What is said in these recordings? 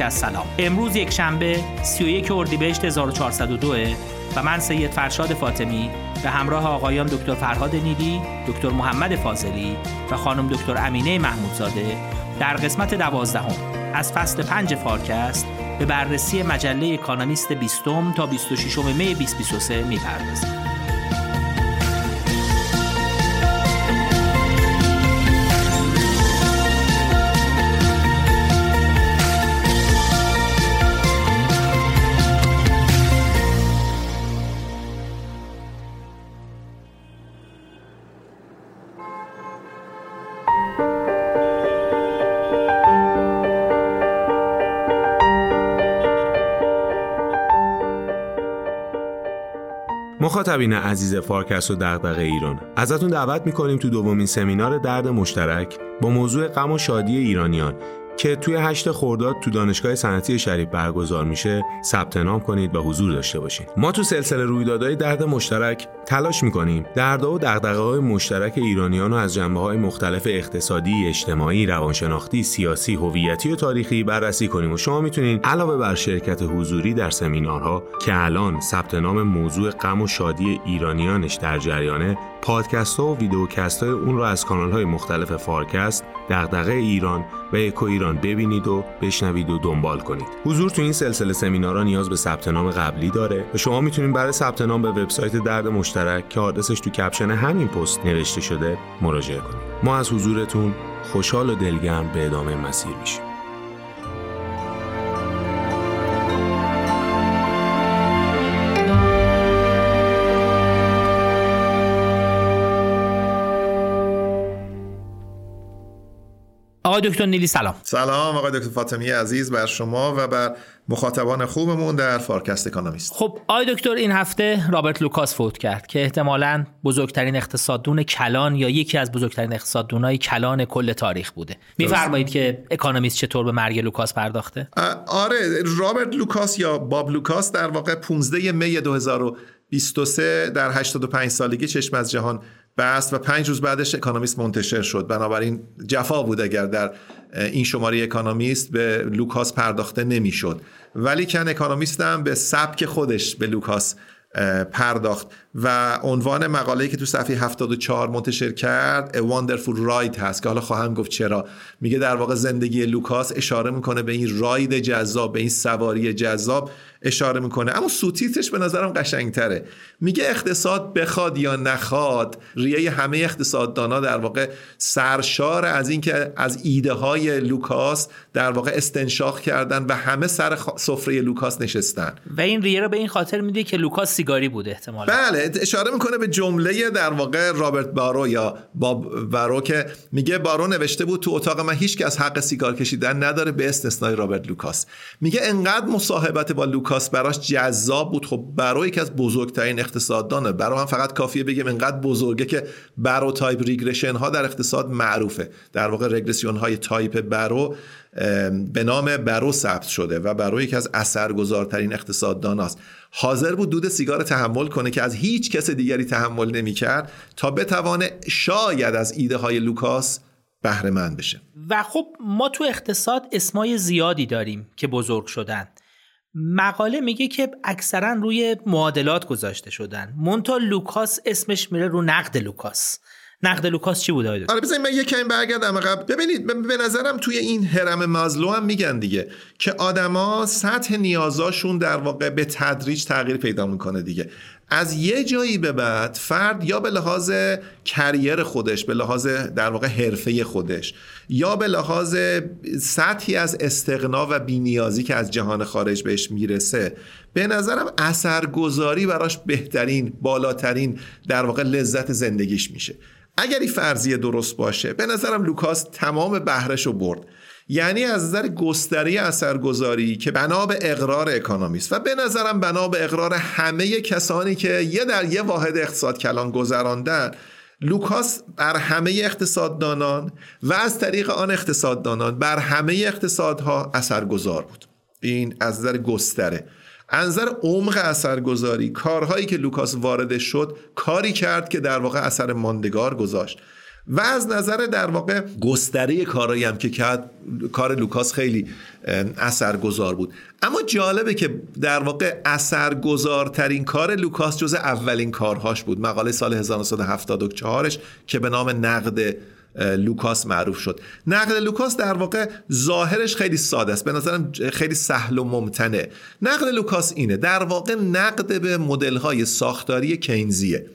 از سلام امروز یک شنبه 31 اردیبهشت 1402 و من سید فرشاد فاطمی به همراه آقایان دکتر فرهاد نیدی، دکتر محمد فاضلی و خانم دکتر امینه محمودزاده در قسمت دوازدهم از فصل پنج فارکست به بررسی مجله اکانومیست 20 تا 26 می 2023 می‌پردازیم. مخاطبین عزیز فارکست و دغدغه ایران. ازتون دعوت می‌کنیم تو دومین سمینار درد مشترک با موضوع غم و شادی ایرانیان که توی هشت خرداد تو دانشگاه صنعتی شریف برگزار میشه. ثبت نام کنید و حضور داشته باشید ما تو سلسله رویدادهای درد مشترک تلاش می‌کنیم دردها و دغدغه های مشترک ایرانیان رو از جنبه های مختلف اقتصادی، اجتماعی، روانشناختی، سیاسی، هویتی و تاریخی بررسی کنیم و شما می‌تونید علاوه بر شرکت حضوری در سمینارها که الان ثبت نام موضوع غم و شادی ایرانیانش در جریانه پادکست ها و ویدیوکست های اون رو از کانال های مختلف فارکست، دغدغه ایران و اکو ایران ببینید و بشنوید و دنبال کنید. حضور تو این سلسله سمینارها نیاز به ثبت نام قبلی داره و شما می‌تونید برای ثبت نام به وبسایت درد مشترک که آدرسش تو کپشن همین پست نوشته شده مراجعه کنید. ما از حضورتون خوشحال و دلگرم به ادامه مسیر میشیم. آقای دکتر نیلی سلام. سلام آقای دکتر فاطمی عزیز بر شما و بر مخاطبان خوبمون در فارکست اکانومیست. خب آقای دکتر این هفته رابرت لوکاس فوت کرد که احتمالا بزرگترین اقتصاددون کلان یا یکی از بزرگترین اقتصاددونای کلان کل تاریخ بوده. میفرمایید که اکانومیست چطور به مرگ لوکاس پرداخته؟ آره رابرت لوکاس یا باب لوکاس در واقع 15 می 2023 در 85 سالگی چشم از جهان بست و پنج روز بعدش اکانومیست منتشر شد. بنابراین جفا بود اگر در این شماره اکانومیست به لوکاس پرداخته نمی‌شد. ولیکن اکانومیست هم به سبک خودش به لوکاس پرداخت. و عنوان مقاله که تو صفحه 74 منتشر کرد A Wonderful Ride هست که حالا خواهم گفت چرا. میگه در واقع زندگی لوکاس اشاره می‌کنه به این ride جذاب به این سواری جذاب اشاره می‌کنه. اما سوتیترش به نظرم قشنگتره. میگه اقتصاد بخواد یا نخواد ریه همه اقتصاددانا در واقع سرشار از اینکه از ایده های لوکاس در واقع استنشاق کردن و همه سر سفره لوکاس نشستن. و این ریه رو به این خاطر میگه که لوکاس سیگاری بوده احتمالا. بله اشاره می‌کنه به جمله در واقع رابرت بارو یا باب بارو که میگه بارو نوشته بود تو اتاق من هیچ احد حق سیگار کشیدن نداره به استثنای رابرت لوکاس. میگه انقدر مصاحبت با لوکاس براش جذاب بود. خب بارو یکی از بزرگترین اقتصاددانه. بارو هم فقط کافیه بگیم انقدر بزرگه که Barro type regression ها در اقتصاد معروفه. در واقع رگرسیون های تایپ برو به نام بارو ثبت شده و بارو یکی از اثرگذارترین اقتصاددان است. حاضر بود دود سیگار تحمل کنه که از هیچ کس دیگری تحمل نمی‌کرد تا بتوانه شاید از ایده های لوکاس بهره مند بشه. و خب ما تو اقتصاد اسمای زیادی داریم که بزرگ شدن. مقاله میگه که اکثرا روی معادلات گذاشته شدن. منتها لوکاس اسمش میره رو نقد لوکاس. نقد لوکاس چی بود آره بزنید من یک کمی برگردم عقب. ببینید به نظرم توی این هرم مازلو هم میگن دیگه که آدما سطح نیازاشون در واقع به تدریج تغییر پیدا می‌کنه دیگه. از یه جایی به بعد فرد یا به لحاظ career خودش به لحاظ در واقع حرفه خودش یا به لحاظ سطحی از استغنا و بینیازی که از جهان خارج بهش می‌رسه به نظرم اثرگذاری براش بهترین بالاترین در واقع لذت زندگیش میشه. اگر این فرضیه درست باشه به نظرم لوکاس تمام بهرش رو برد. یعنی از نظر گستره‌ی اثرگذاری که بنا به اقرار اکانومیست و به نظرم بنا به اقرار همه کسانی که یه در یه واحد اقتصاد کلان گذراندن لوکاس بر همه اقتصاددانان و از طریق آن اقتصاددانان بر همه اقتصادها اثرگذار بود. این از نظر گستره. از نظر عمق اثرگذاری کارهایی که لوکاس وارد شد کاری کرد که در واقع اثر ماندگار گذاشت. و از نظر در واقع گستره کارایی هم که کرد کار لوکاس خیلی اثرگذار بود. اما جالبه که در واقع اثرگذارترین کار لوکاس جزء اولین کارهاش بود. مقاله سال 1974ش که به نام نقد لوکاس معروف شد. نقد لوکاس در واقع ظاهرش خیلی ساده است. به نظرم خیلی سهل و ممتنه نقد لوکاس اینه. در واقع نقد به مدل ساختاری کینزیه.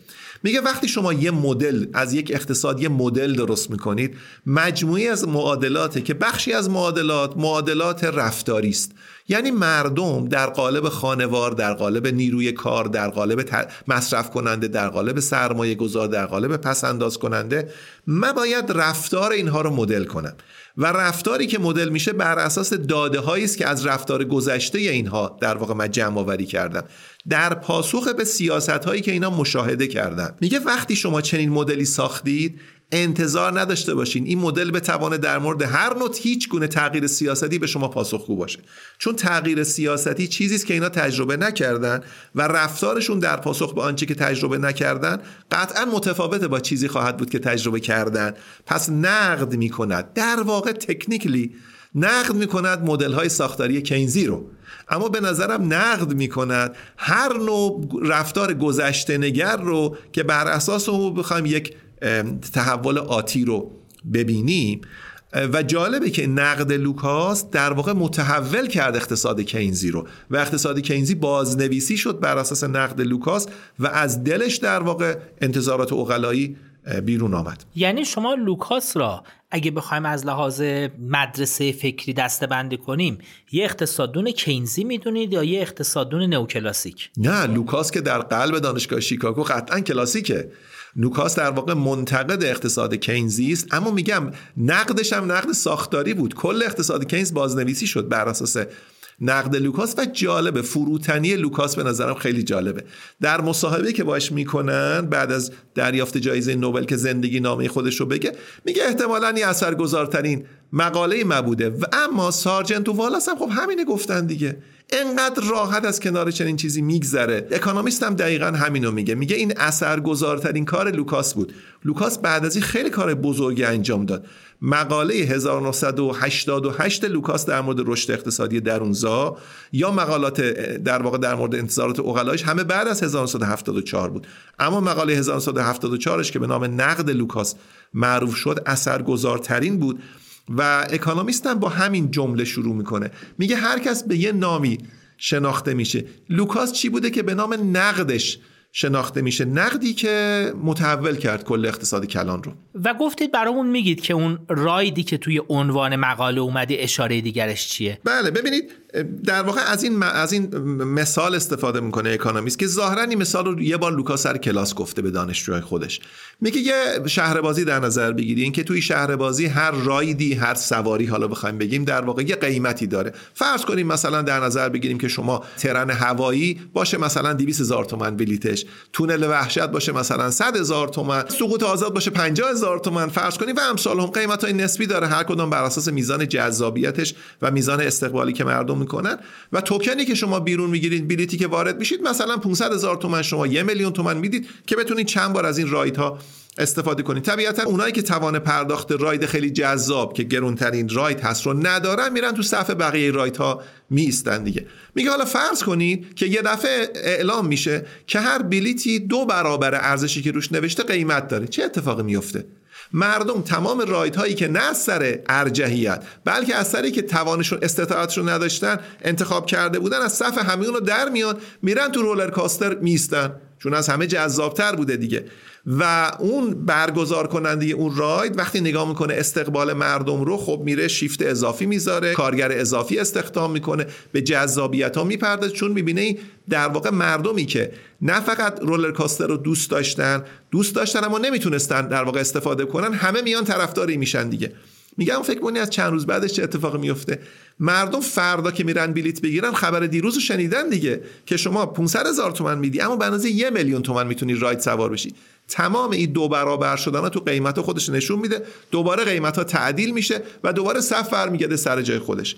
میگه وقتی شما یه مدل از یک اقتصاد یه مدل درست می‌کنید مجموعه‌ای از معادلاته که بخشی از معادلات معادلات رفتاری است یعنی مردم در قالب خانوار در قالب نیروی کار در قالب مصرف کننده در قالب سرمایه گذار در قالب پسنداز کننده من باید رفتار اینها رو مدل کنم. و رفتاری که مدل میشه بر اساس داده هایی است که از رفتار گذشته اینها در واقع من جمع آوری کردم. در پاسخ به سیاست هایی که اینا مشاهده کردن. میگه وقتی شما چنین مدلی ساختید انتظار نداشته باشین. این مدل بتوانه در مورد هر نوع هیچ گونه تغییر سیاستی به شما پاسخگو باشه. چون تغییر سیاستی چیزی است که اینا تجربه نکردن و رفتارشون در پاسخ به آنچه که تجربه نکردن قطعا متفاوته با چیزی خواهد بود که تجربه کردن. پس نقد می‌کند. در واقع تکنیکلی نقد می‌کند مدل های ساختاری کینزی رو. اما به نظرم نقد می‌کند هر نوع رفتار گذشته نگر رو که بر اساس اون بخوایم یک تحول آتی رو ببینیم. و جالبه که نقد لوکاس در واقع متحول کرد اقتصاد کینزی رو. و اقتصاد کینزی بازنویسی شد بر اساس نقد لوکاس و از دلش در واقع انتظارات عقلایی بیرون آمد. یعنی شما لوکاس را اگه بخوایم از لحاظ مدرسه فکری دسته بندی کنیم یه اقتصاددون کینزی می‌دونید یا یه اقتصاددون نوکلاسیک؟ نه لوکاس که در قلب دانشگاه شیکاگو قطعا کلاسیکه. لوکاس در واقع منتقد اقتصاد کینزی است اما میگم نقدش هم نقد ساختاری بود. کل اقتصاد کینز بازنویسی شد بر اساس نقد لوکاس و جالبه. فروتنی لوکاس به نظرم خیلی جالبه. در مصاحبه که باش می‌کنن بعد از دریافت جایزه نوبل که زندگی نامه خودش رو بگه میگه احتمالا این اثرگذارترین مقاله‌م بوده. و اما سارجنت و والاس هم خب همینه گفتن دیگه. انقدر راحت از کنار چنین چیزی میگذره. اکانومیست هم دقیقا همینو میگه. میگه این اثرگذارترین کار لوکاس بود. لوکاس بعد از این خیلی کار بزرگی انجام داد. مقاله 1988 لوکاس در مورد رشد اقتصادی درونزا یا مقالات در واقع در مورد انتظارات عقلاییش همه بعد از 1974 بود. اما مقاله 1974ش که به نام نقد لوکاس معروف شد اثرگذارترین بود. و اکانومیست هم با همین جمله شروع می‌کنه. میگه هر کس به یه نامی شناخته میشه. لوکاس چی بوده که به نام نقدش شناخته میشه؟ نقدی که متحول کرد کل اقتصاد کلان رو. و گفتید برامون میگید که اون رایدی که توی عنوان مقاله اومده اشاره دیگرش چیه؟ بله ببینید در واقع از این از این مثال استفاده می‌کنه اکانومیست که ظاهرا این مثال رو یه بار لوکا سر کلاس گفته به دانشجوهای خودش. میگه یه شهربازی در نظر بگیرین که توی شهربازی هر رایدی هر سواری حالا بخوایم بگیم در واقع یه قیمتی داره. فرض کنیم مثلا در نظر بگیریم که شما ترن هوایی باشه مثلا 200 هزار تومن بلیتش تونل وحشت باشه مثلا 100 هزار تومن سقوط آزاد باشه 50 هزار تومن فرض کنیم و امثال هم قیمت های نسبی داره. هر کدوم بر اساس میزان جذابیتش و میزان استقبالی که مردم می‌کنن. و توکنی که شما بیرون می‌گیرید بلیتی که وارد میشید مثلا 500 هزار تومن شما یه میلیون تومن می‌دید که بتونید چند بار از این رایت استفاده کنید. طبیعتا اونایی که توان پرداخت راید خیلی جذاب که گرونترین راید هست رو ندارن میرن تو صف بقیه راید ها میستن دیگه. میگه حالا فرض کنید که یه دفعه اعلام میشه که هر بلیتی دو برابر ارزشی که روش نوشته قیمت داره. چه اتفاقی میفته مردم تمام رایت هایی که نه سر ارجحیت بلکه از سری که توانشون استطاعتشون نداشتن انتخاب کرده بودن از صف همین رو در میان میرن تو رولر کاستر میستن چون از همه جذابتر بوده دیگه. و اون برگزار کننده اون راید وقتی نگاه می‌کنه استقبال مردم رو خب میره شیفت اضافی می‌ذاره کارگر اضافی استخدام می‌کنه به جذابیت ها می‌پردازه. چون می‌بینه در واقع مردمی که نه فقط رولر کاستر رو دوست داشتن دوست داشتن اما نمی‌تونستن در واقع استفاده کنن همه میان طرفداری میشن دیگه. میگم فکر کنی از چند روز بعدش چه اتفاقی میفته. مردم فردا که میرن بلیت بگیرن خبر دیروز رو شنیدن دیگه که شما 500 هزار تومن میدی اما به اندازه یه میلیون تومن می‌تونی راید سوار بشی. تمام این دو برابر شدن تو قیمت خودش نشون میده. دوباره قیمت ها تعدیل میشه و دوباره صف برمیگرده سر جای خودش.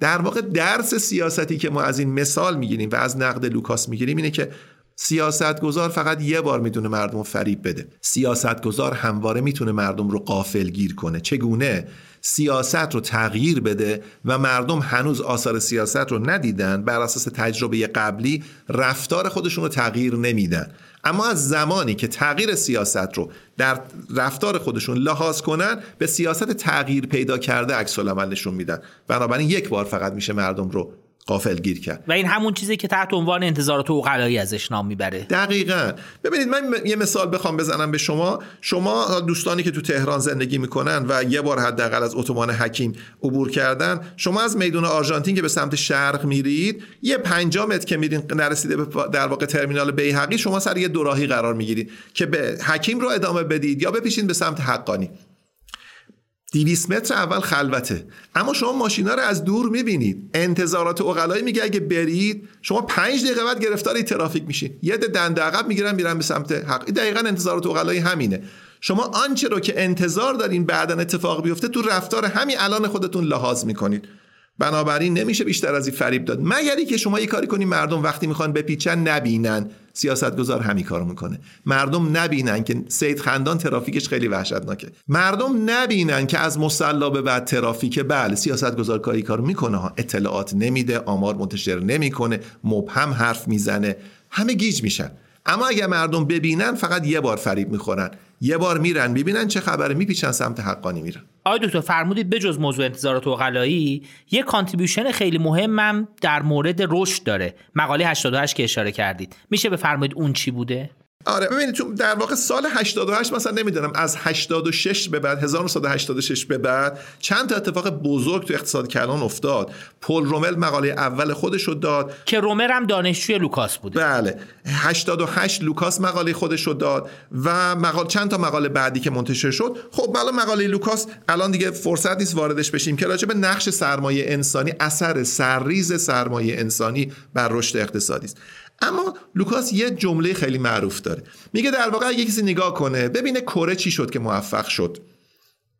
در واقع درس سیاستی که ما از این مثال می‌گیریم و از نقد لوکاس می‌گیریم اینه که سیاستگزار فقط یه بار می‌تونه مردم رو فریب بده. سیاستگزار همواره می‌تونه مردم رو قافل گیر کنه. چگونه؟ سیاست رو تغییر بده و مردم هنوز آثار سیاست رو ندیدن بر اساس تجربه قبلی رفتار خودشون رو تغییر نمیدن. اما از زمانی که تغییر سیاست رو در رفتار خودشون لحاظ کنن به سیاست تغییر پیدا کرده عکس نشون میدن. بنابراین یک بار فقط میشه مردم رو قافل گیر کرد. و این همون چیزی که تحت عنوان انتظارات اوقلایی ازش نام می‌بره. دقیقا. ببینید من یه مثال بخوام بزنم به شما. شما دوستانی که تو تهران زندگی می‌کنن و یه بار حداقل از اتوبان حکیم عبور کردن شما از میدون آرژانتین که به سمت شرق میرید یه 5 متر که میرین نرسیده به در واقع ترمینال بیهقی شما سر یه دوراهی قرار می‌گیرید که به حکیم رو ادامه بدید یا بپیشین به سمت حقانی. 200 متر اول خلوته. اما شما ماشینا رو از دور می‌بینید. انتظارات اقلایی میگه اگه برید شما پنج دقیقه بعد گرفتار ترافیک میشین. یه دنده عقب می‌گیرن میرن به سمت حق. دقیقا انتظارات اقلایی همینه. شما آنچه رو که انتظار دارین بعدا اتفاق بیفته تو رفتار همین الان خودتون لحاظ می‌کنید. بنابراین نمیشه بیشتر از این فریب داد. مگری که شما یه کاری کنین مردم وقتی می‌خوان بپیچن نبینن. سیاستگزار همین کارو می‌کنه. مردم نبینن که سید خندان ترافیکش خیلی وحشتناکه. مردم نبینن که از مصلا به بعد ترافیک. بله سیاستگزار کاری کارو می‌کنه اطلاعات نمیده آمار منتشر نمی‌کنه مبهم حرف می‌زنه. همه گیج میشن. اما اگر مردم ببینن فقط یه بار فریب می‌خورن. یه بار میرن ببینن چه خبره میپیچن سمت حقانی میرن. آقای دکتر فرمودید بجز موضوع انتظارات عقلایی یه contribution خیلی مهمم در مورد رشد داره. مقاله 88 که اشاره کردید. میشه بفرمایید اون چی بوده؟ آره ببینید چون در واقع سال 88 مثلا نمی‌دونم از 86 به بعد 1986 به بعد چند تا اتفاق بزرگ تو اقتصاد کلان افتاد. پل رومر مقاله اول خودش رو داد. که رومر هم دانشجوی لوکاس بوده. بله. 88 لوکاس مقاله خودش رو داد و مقاله چند تا مقاله بعدی که منتشر شد. خب بالا مقاله لوکاس الان دیگه فرصت نیست واردش بشیم که راجع به نقش سرمایه انسانی اثر سرریز سرمایه انسانی بر رشد اقتصادی است. اما لوکاس یه جمله خیلی معروف داره. میگه در واقع اگه کسی نگاه کنه ببینه کره چی شد که موفق شد.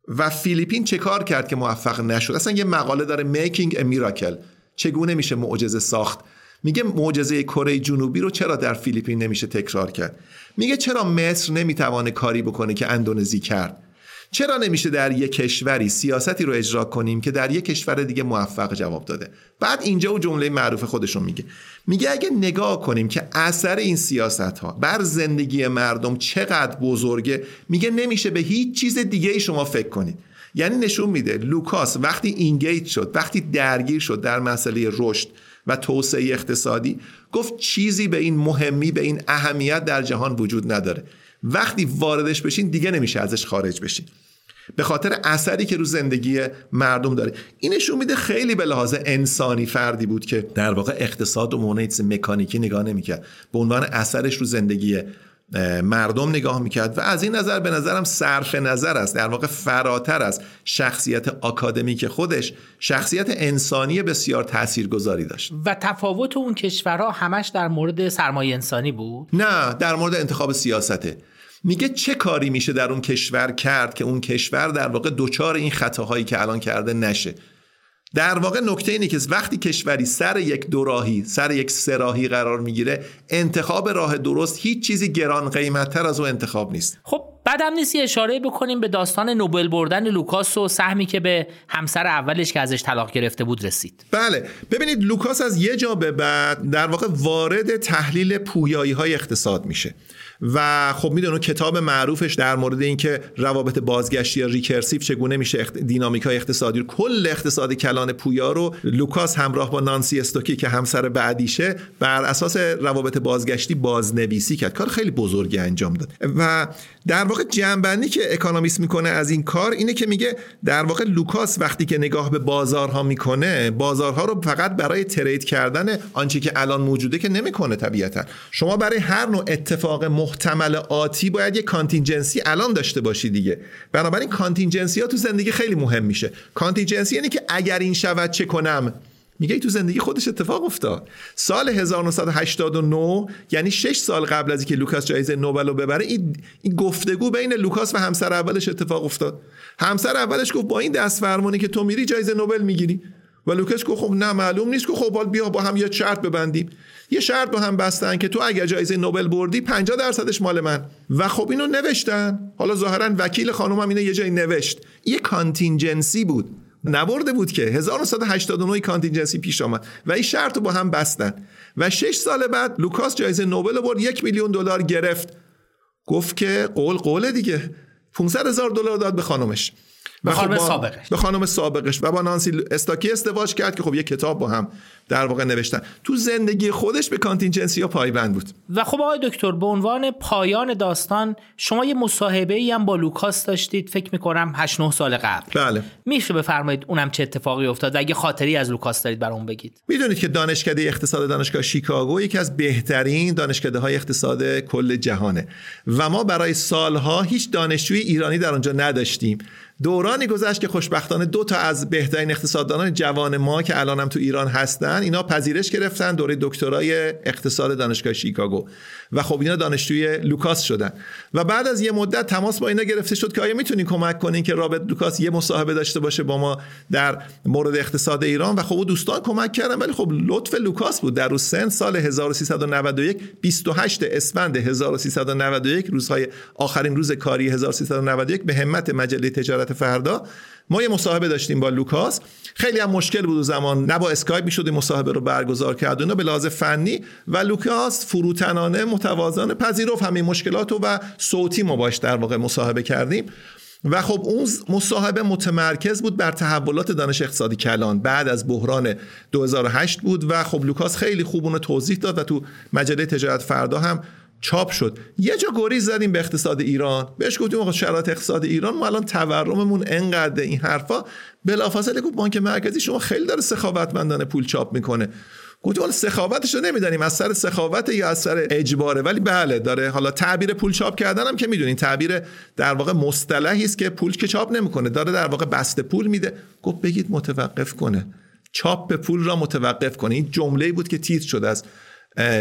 و فیلیپین چه کار کرد که موفق نشد؟ اصلا یه مقاله داره Making a Miracle. چگونه میشه معجزه ساخت؟ میگه معجزه کره جنوبی رو چرا در فیلیپین نمیشه تکرار کرد؟ میگه چرا مصر نمی‌توانه کاری بکنه که اندونزی کرد؟ چرا نمیشه در یک کشوری سیاستی رو اجرا کنیم که در یک کشور دیگه موفق جواب داده؟ بعد اینجا و جمله معروف خودشون میگه. میگه اگه نگاه کنیم که اثر این سیاست ها بر زندگی مردم چقدر بزرگه میگه نمیشه به هیچ چیز دیگه ای شما فکر کنید. یعنی نشون میده لوکاس وقتی اینگیج شد وقتی درگیر شد در مسئله رشد و توسعه اقتصادی گفت چیزی به این مهمی به این اهمیت در جهان وجود نداره. وقتی واردش بشین دیگه نمیشه ازش خارج بشین. به خاطر اثری که رو زندگی مردم داره. این نشون میده خیلی به لحاظ انسانی فردی بود که در واقع اقتصاد و مونیتس مکانیکی نگاه نمی‌کرد. به عنوان اثرش رو زندگی مردم نگاه می‌کرد و از این نظر به نظرم صرف نظر است. در واقع فراتر از شخصیت آکادمیک خودش شخصیت انسانی بسیار تاثیرگذاری داشت. و تفاوت اون کشورها همش در مورد سرمایه انسانی بود؟ نه در مورد انتخاب سیاسته. میگه چه کاری میشه در اون کشور کرد که اون کشور در واقع دچار این خطاهایی که الان کرده نشه؟ در واقع نکته اینه که وقتی کشوری سر یک دوراهی سر یک سراهی قرار می‌گیره انتخاب راه درست هیچ چیزی گران قیمتتر از اون انتخاب نیست. خب بد هم نیست یه اشاره بکنیم به داستان نوبل بردن لوکاس و سهمی که به همسر اولش که ازش طلاق گرفته بود رسید. بله ببینید لوکاس از یه جا به بعد در واقع وارد تحلیل پویایی های اقتصاد میشه. و خب میدونو کتاب معروفش در مورد اینکه روابط بازگشتی یا recursive چگونه میشه دینامیک های اقتصادی رو کل اقتصاد کلان پویا رو لوکاس همراه با نانسی استوکی که همسر بعدیشه بر اساس روابط بازگشتی بازنویسی کرد. کار خیلی بزرگی انجام داد. و در واقع جمع‌بندی که اکانومیست می‌کنه از این کار اینه که میگه در واقع لوکاس وقتی که نگاه به بازارها می‌کنه بازارها رو فقط برای trade کردن آنچه که الان موجوده که نمی‌کنه طبیعتا. شما برای هر نوع اتفاق محتمل آتی باید یه contingency الان داشته باشی دیگه. بنابراین contingency ها تو زندگی خیلی مهم میشه. contingency یعنی که اگر این شود چه کنم؟ میگه تو زندگی خودش اتفاق افتاد. سال 1989 یعنی 6 سال قبل از اینکه لوکاس جایزه نوبل رو ببره این, این گفتگو بین لوکاس و همسر اولش اتفاق افتاد. همسر اولش گفت با این دست فرمانی که تو میری جایزه نوبل می‌گیری. و لوکاس گفت خب نه معلوم نیست که خب بیا با هم یه شرط ببندیم. یه شرط با هم بستن که تو اگر جایزه نوبل بردی 50 درصدش مال من. و خب اینو نوشتن. حالا ظاهرا وکیل خانم هم اینو یه جایی نوشت. یه contingency بود. نبرده بود که. 1989 contingency پیش آمد. و این شرط رو با هم بستن. و شش سال بعد لوکاس جایزه نوبل برد یک میلیون دلار گرفت. گفت که قول قول دیگه. 500 هزار دلار داد به خانمش. به خانم خب سابقش. به خانم سابقش. و با نانسی استاکی ازدواج کرد که خب یه کتاب با هم در واقع نوشتن. تو زندگی خودش به contingency ها پایبند بود. و خب آقای دکتر به عنوان پایان داستان شما یه مصاحبه ای هم با لوکاس داشتید فکر می‌کنم 8 9 سال قبل. بله. میشه بفرمایید اونم چه اتفاقی افتاد اگه خاطره‌ای از لوکاس دارید برام بگید. می‌دونید که دانشکده اقتصاد دانشگاه شیکاگو یکی از بهترین دانشکده های اقتصاد کل جهانه. و ما برای سالها هیچ دانشجوی ایرانی در آنجا نداشتیم. دورانی گذشت که خوشبختانه دو تا از بهترین اقتصاددانان جوان ما که الانم تو ایران هستن اینا پذیرش گرفتن دوره دکترای اقتصاد دانشگاه شیکاگو. و خب اینا دانشجوی لوکاس شدن. و بعد از یه مدت تماس با اینا گرفته شد که آیا می‌تونین کمک کنین که رابط لوکاس یه مصاحبه داشته باشه با ما در مورد اقتصاد ایران؟ و خب دوستان کمک کردن ولی خب لطف لوکاس بود. در سن سال 1391 28 اسفند 1391 روزهای آخرین روز کاری 1391 به همت مجله تجارت فردا ما یه مصاحبه داشتیم با لوکاس. خیلی هم مشکل بود زمان. نه با اسکایپ می‌شد مصاحبه رو برگزار کرد اونا به لحاظ فنی. و لوکاس فروتنانه متواضعانه پذیرفت همه مشکلات و صوتی ما باش در واقع مصاحبه کردیم. و خب اون مصاحبه متمرکز بود بر تحولات دانش اقتصادی کلان. بعد از بحران 2008 بود و خب لوکاس خیلی خوب اونو توضیح داد و تو مجله تجارت فردا هم چاپ شد. یه جا گریز زدیم به اقتصاد ایران. بهش گفتیم آقا شرایط اقتصاد ایران ما الان تورممون انقدر این حرفا. بلافاصله گفت بانک مرکزی شما خیلی داره سخاوتمندانه پول چاپ می‌کنه. گفتیم حالا سخاوتش رو نمی‌دانیم از سر سخاوت یا از سر اجباره؟ ولی بله داره. حالا تعبیر پول چاپ کردن هم که می‌دونین تعبیر در واقع مصطلحی است که پول که چاپ نمی‌کنه داره در واقع بسته پول میده. گفت بگید متوقف کنه. چاپ به پول را متوقف کنه. این جمله بود که تیتر شد از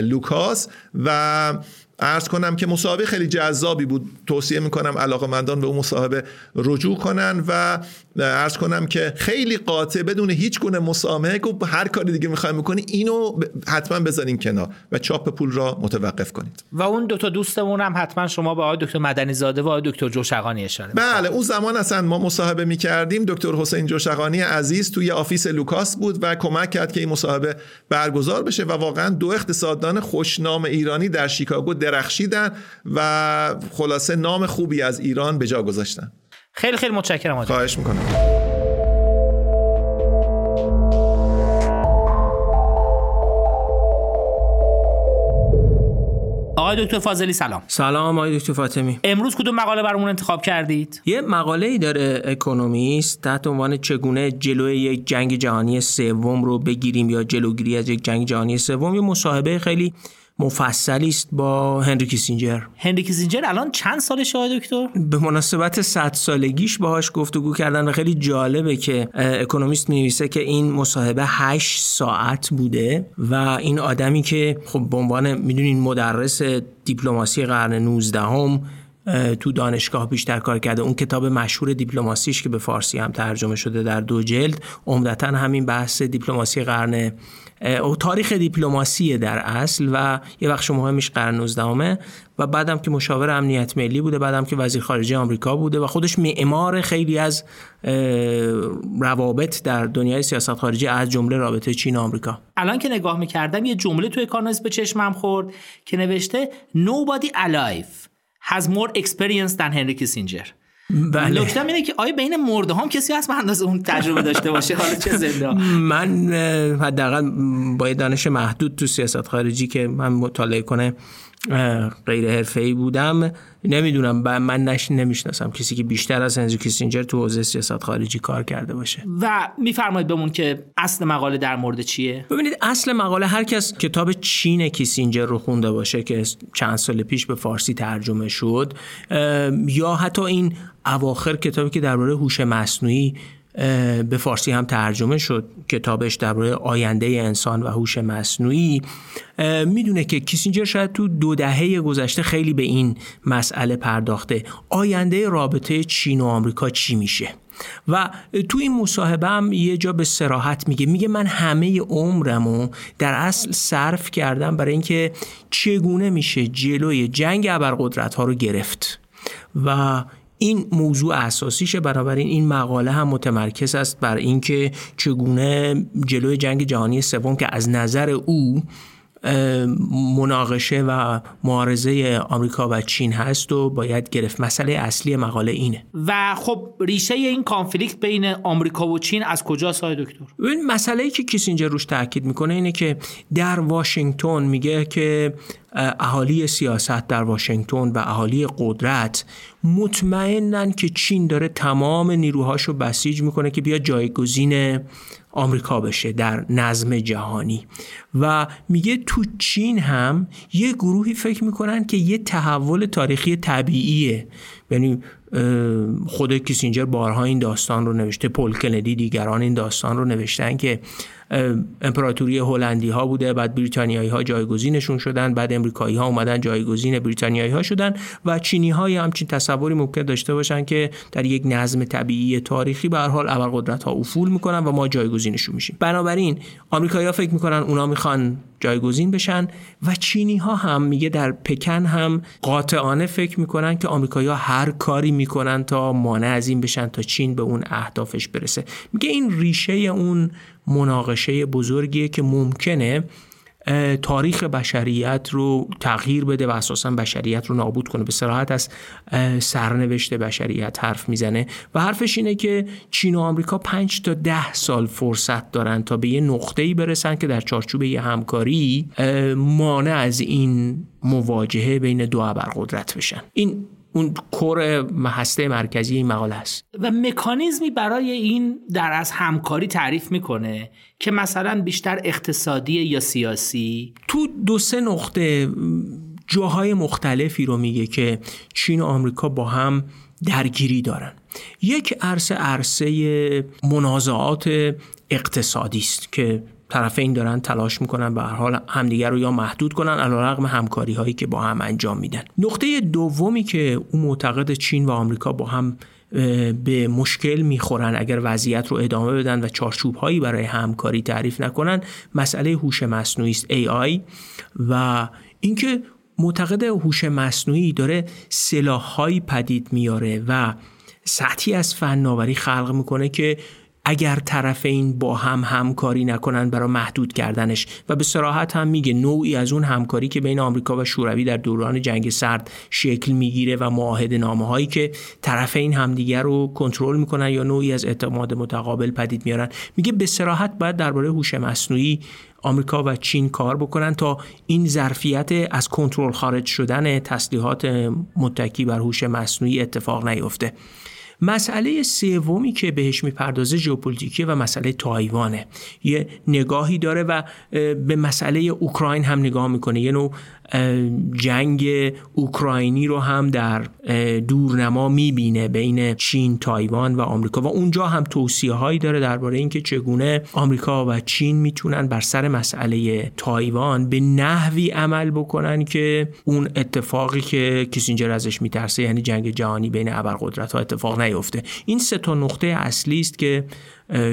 لوکاس. و ارز کنم که مصاحبه خیلی جذابی بود. توصیه می‌کنم علاقه مندان به اون مصاحبه رجوع کنن و ارز کنم که خیلی قاطع بدون هیچ گونه مسامحه گفت هر کاری دیگه می‌خوایم می‌کنی اینو حتما بزنین کنار و چاپ پول را متوقف کنید. و اون دو تا دوستمون هم حتما شما به آقای دکتر مدنی زاده و آقای دکتر جوشقانی اشاره بله اون زمان اصلا ما مصاحبه می‌کردیم. دکتر حسین جوشقانی عزیز توی office لوکاس بود و کمک کرد که این مصاحبه برگزار بشه و واقعا دو اقتصاددان خوشنام ایرانی در شیکاگو درخشیدن و خلاصه نام خوبی از ایران به جا گذاشتن. خیلی خیلی متشکرم آقا خواهش می‌کنم. آقای دکتر فاضلی سلام. سلام آقای دکتر فاطمی. امروز کدوم مقاله برامون انتخاب کردید؟ یه مقاله ای داره اکونومیست تحت عنوان چگونه جلوی یک جنگ جهانی سوم رو بگیریم یا جلوگیری از یک جنگ جهانی سوم. یه مصاحبه خیلی مفصلی است با هنری کیسینجر. هنری کیسینجر الان چند سالشه آقای دکتر؟ به مناسبت 100 سالگیش باهاش گفتگو کردن و خیلی جالبه که اکونومیست می‌نویسه که این مصاحبه 8 ساعت بوده و این آدمی که خب به عنوان می‌دونین مدرس دیپلماسی قرن 19 هم تو دانشگاه بیشتر کار کرده. اون کتاب مشهور دیپلماسیش که به فارسی هم ترجمه شده در دو جلد عمدتا همین بحث دیپلماسی قرن او تاریخ دیپلماسی در اصل و یه بخش مهمش قرن 19 و بعدم که مشاور امنیت ملی بوده بعدم که وزیر خارجه آمریکا بوده و خودش معمار خیلی از روابط در دنیای سیاست خارجی از جمله رابطه چین و آمریکا. الان که نگاه می‌کردم یه جمله توی کارنویس به چشمم خورد که نوشته nobody alive has more experience than Henry Kissinger. بله. نکته اینه که آیا بین مرده هم کسی هست به اندازه اون تجربه داشته باشه حالا چه زنده من حداقل با دانش محدود تو سیاست خارجی که من مطالعه کنه غیر حرفه‌ای بودم. نمی‌دونم من نش نمی‌شناسم کسی که بیشتر از هنری کیسینجر تو حوزه سیاست خارجی کار کرده باشه. و میفرمایید بهمون که اصل مقاله در مورد چیه؟ ببینید اصل مقاله هر کس کتاب چین کیسینجر رو خونده باشه که چند سال پیش به فارسی ترجمه شد یا حتی این اواخر کتابی که درباره هوش مصنوعی به فارسی هم ترجمه شد کتابش درباره آینده انسان و هوش مصنوعی. می‌دونه که کیسینجر شاید تو دو دهه گذشته خیلی به این مسئله پرداخته. آینده رابطه چین و آمریکا چی میشه؟ و تو این مصاحبه هم یه جا به سراحت میگه. میگه من همه عمرمو در اصل صرف کردم برای اینکه چگونه میشه جلوی جنگ ابرقدرت ها رو گرفت. و این موضوع اساسیشه بنابراین این مقاله هم متمرکز است بر اینکه چگونه جلوی جنگ جهانی سوم که از نظر او مناقشه و معارضه آمریکا و چین هست و باید گرفت. مسئله اصلی مقاله اینه. و خب ریشه این کانفلیکت بین آمریکا و چین از کجا سای دکتر؟ این مسئله ای که کیسینجر روش تاکید می‌کنه اینه که در واشنگتن میگه که اهالی سیاست در واشنگتن و اهالی قدرت مطمئنن که چین داره تمام نیروهاشو بسیج می‌کنه که بیا جایگزین آمریکا بشه در نظم جهانی. و میگه تو چین هم یه گروهی فکر می‌کنن که یه تحول تاریخی طبیعیه. یعنی خود کیسینجر بارها این داستان رو نوشته پل کندی دیگران این داستان رو نوشتن که امپراتوری هلندی ها بوده بعد بریتانیایی ها جایگزینشون شدن بعد امریکایی ها اومدن جایگزین بریتانیایی ها شدن و چینی های همچین تصوری ممکن داشته باشن که در یک نظم طبیعی تاریخی به هر حال ابرقدرت ها افول می‌کنن و ما جایگزینشون میشیم. بنابراین آمریکایی ها فکر می‌کنن اونا می‌خوان جایگزین بشن و چینی ها هم میگه در پکن هم قاطعانه فکر می‌کنن که آمریکایی ها هر کاری می‌کنن تا مانع از این بشن تا چین به اون اهدافش برسه. میگه این ریشه اون مناقشه بزرگیه که ممکنه تاریخ بشریت رو تغییر بده و اساسا بشریت رو نابود کنه. به صراحت از سرنوشت بشریت حرف می‌زنه. و حرفش اینه که چین و آمریکا پنج تا ده سال فرصت دارن تا به یه نقطه‌ای برسن که در چارچوب یه همکاری مانع از این مواجهه بین دو ابرقدرت بشن. این اون کور هسته مرکزی این مقاله است. و مکانیزمی برای این در از همکاری تعریف می‌کنه که مثلا بیشتر اقتصادی یا سیاسی؟ تو دو سه نقطه جاهای مختلفی رو میگه که چین و آمریکا با هم درگیری دارن. یک عرصه عرصه منازعات اقتصادی است که طرفین دارن تلاش می‌کنن به هر حال همدیگر رو یا محدود کنن علیرغم همکاری هایی که با هم انجام میدن. نقطه دومی که او معتقد چین و آمریکا با هم به مشکل می‌خورن اگر وضعیت رو ادامه بدن و چارچوب هایی برای همکاری تعریف نکنن مسئله هوش مصنوعی است AI و اینکه معتقد هوش مصنوعی داره سلاحهایی پدید میاره و سطحی از فناوری خلق می‌کنه که اگر طرفین با هم همکاری نکنن برای محدود کردنش. و به صراحت هم میگه نوعی از اون همکاری که بین آمریکا و شوروی در دوران جنگ سرد شکل می‌گیره و معاهد نامه هایی که طرفین همدیگر رو کنترل می‌کنن یا نوعی از اعتماد متقابل پدید میارن. میگه به صراحت باید درباره هوش مصنوعی آمریکا و چین کار بکنن تا این ظرفیت از کنترل خارج شدن تسلیحات متکی بر هوش مصنوعی اتفاق نیفته. مسئله سومی که بهش می‌پردازه ژئوپلیتیکی و مسئله تایوانه. یه نگاهی داره و به مسئله اوکراین هم نگاه می‌کنه. یه نوع جنگ اوکراینی رو هم در دورنما می‌بینه بین چین، تایوان و آمریکا. و اونجا هم توصیه هایی داره درباره اینکه چگونه آمریکا و چین می‌تونن بر سر مسئله تایوان به نحوی عمل بکنن که اون اتفاقی که کیسینجر ازش میترسه یعنی جنگ جهانی بین ابرقدرت ها اتفاق نیفته. این سه تا نقطه اصلی است که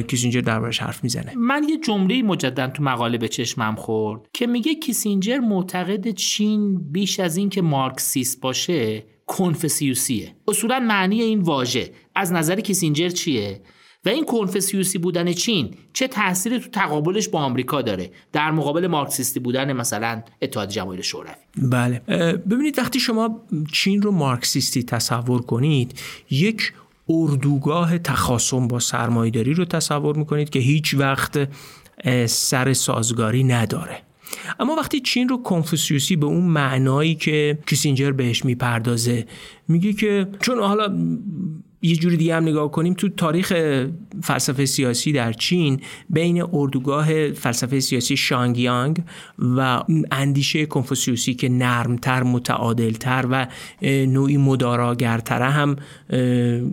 کیسینجر دربارش حرف می‌زنه. من یه جمله مجددا تو مقاله به چشمم خورد که میگه کیسینجر معتقد چین بیش از این که مارکسیست باشه کنفسیوسیه اصولا معنی این واژه از نظر کیسینجر چیه؟ و این کنفسیوسی بودن چین چه تأثیری تو تقابلش با آمریکا داره؟ در مقابل مارکسیستی بودن مثلا اتحاد جماهیر شوروی. بله. ببینید وقتی شما چین رو مارکسیستی تصور کنید یک اردوگاه تخاصم با سرمایداری رو تصور می‌کنید که هیچ وقت سر سازگاری نداره. اما وقتی چین رو کنفوسیوسی به اون معنایی که کیسینجر بهش می‌پردازه میگه که چون حالا یه جوری دیگه هم نگاه کنیم تو تاریخ فلسفه سیاسی در چین بین اردوگاه فلسفه سیاسی شانگیانگ و اندیشه کنفوسیوسی که نرمتر متعادلتر و نوعی مداراگرتره هم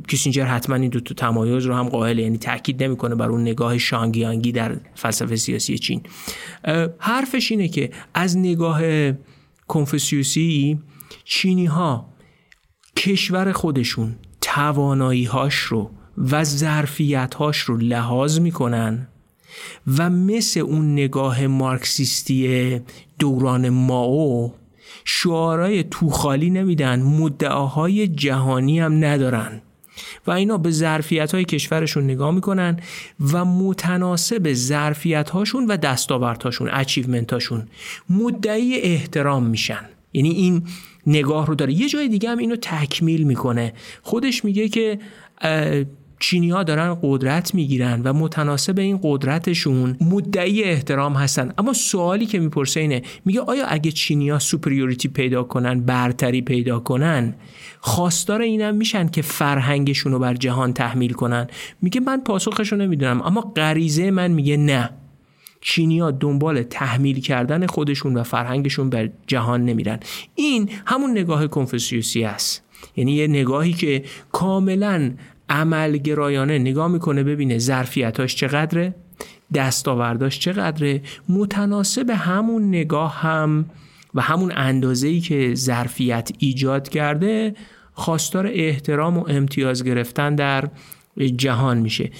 کیسینجر حتما این دو تا تمایز رو هم قائل یعنی تاکید نمی‌کنه بر اون نگاه شانگیانگی در فلسفه سیاسی چین. حرفش اینه که از نگاه کنفوسیوسی چینی ها کشور خودشون توانایی هاش رو و ظرفیتهاش رو لحاظ می‌کنن و مثل اون نگاه مارکسیستی دوران ماو شعارهای توخالی نمیدن مدعاهای جهانی هم ندارن و اینا به ظرفیت های کشورشون نگاه می‌کنن و متناسب ظرفیت هاشون و دستاوردهاشون اچیومنت هاشون مدعی احترام میشن. یعنی این نگاه رو داره. یه جای دیگه هم اینو تکمیل می‌کنه. خودش میگه که چینی ها دارن قدرت می‌گیرن و متناسب این قدرتشون مدعی احترام هستن. اما سوالی که می‌پرسه اینه میگه آیا اگه چینی ها superiority پیدا کنن برتری پیدا کنن خواستار اینم میشن که فرهنگشون رو بر جهان تحمیل کنن؟ میگه من پاسخش رو نمی‌دونم اما غریزه من میگه نه. چینیا دنبال تحمیل کردن خودشون و فرهنگشون بر جهان نمیرن. این همون نگاه کنفوسیوسی است. یعنی یه نگاهی که کاملا عملگرایانه نگاه می‌کنه ببینه ظرفیتاش چقدره دستاورداش چقدره متناسب همون نگاه هم و همون اندازه‌ای که ظرفیت ایجاد کرده خواستار احترام و امتیاز گرفتن در جهان میشه.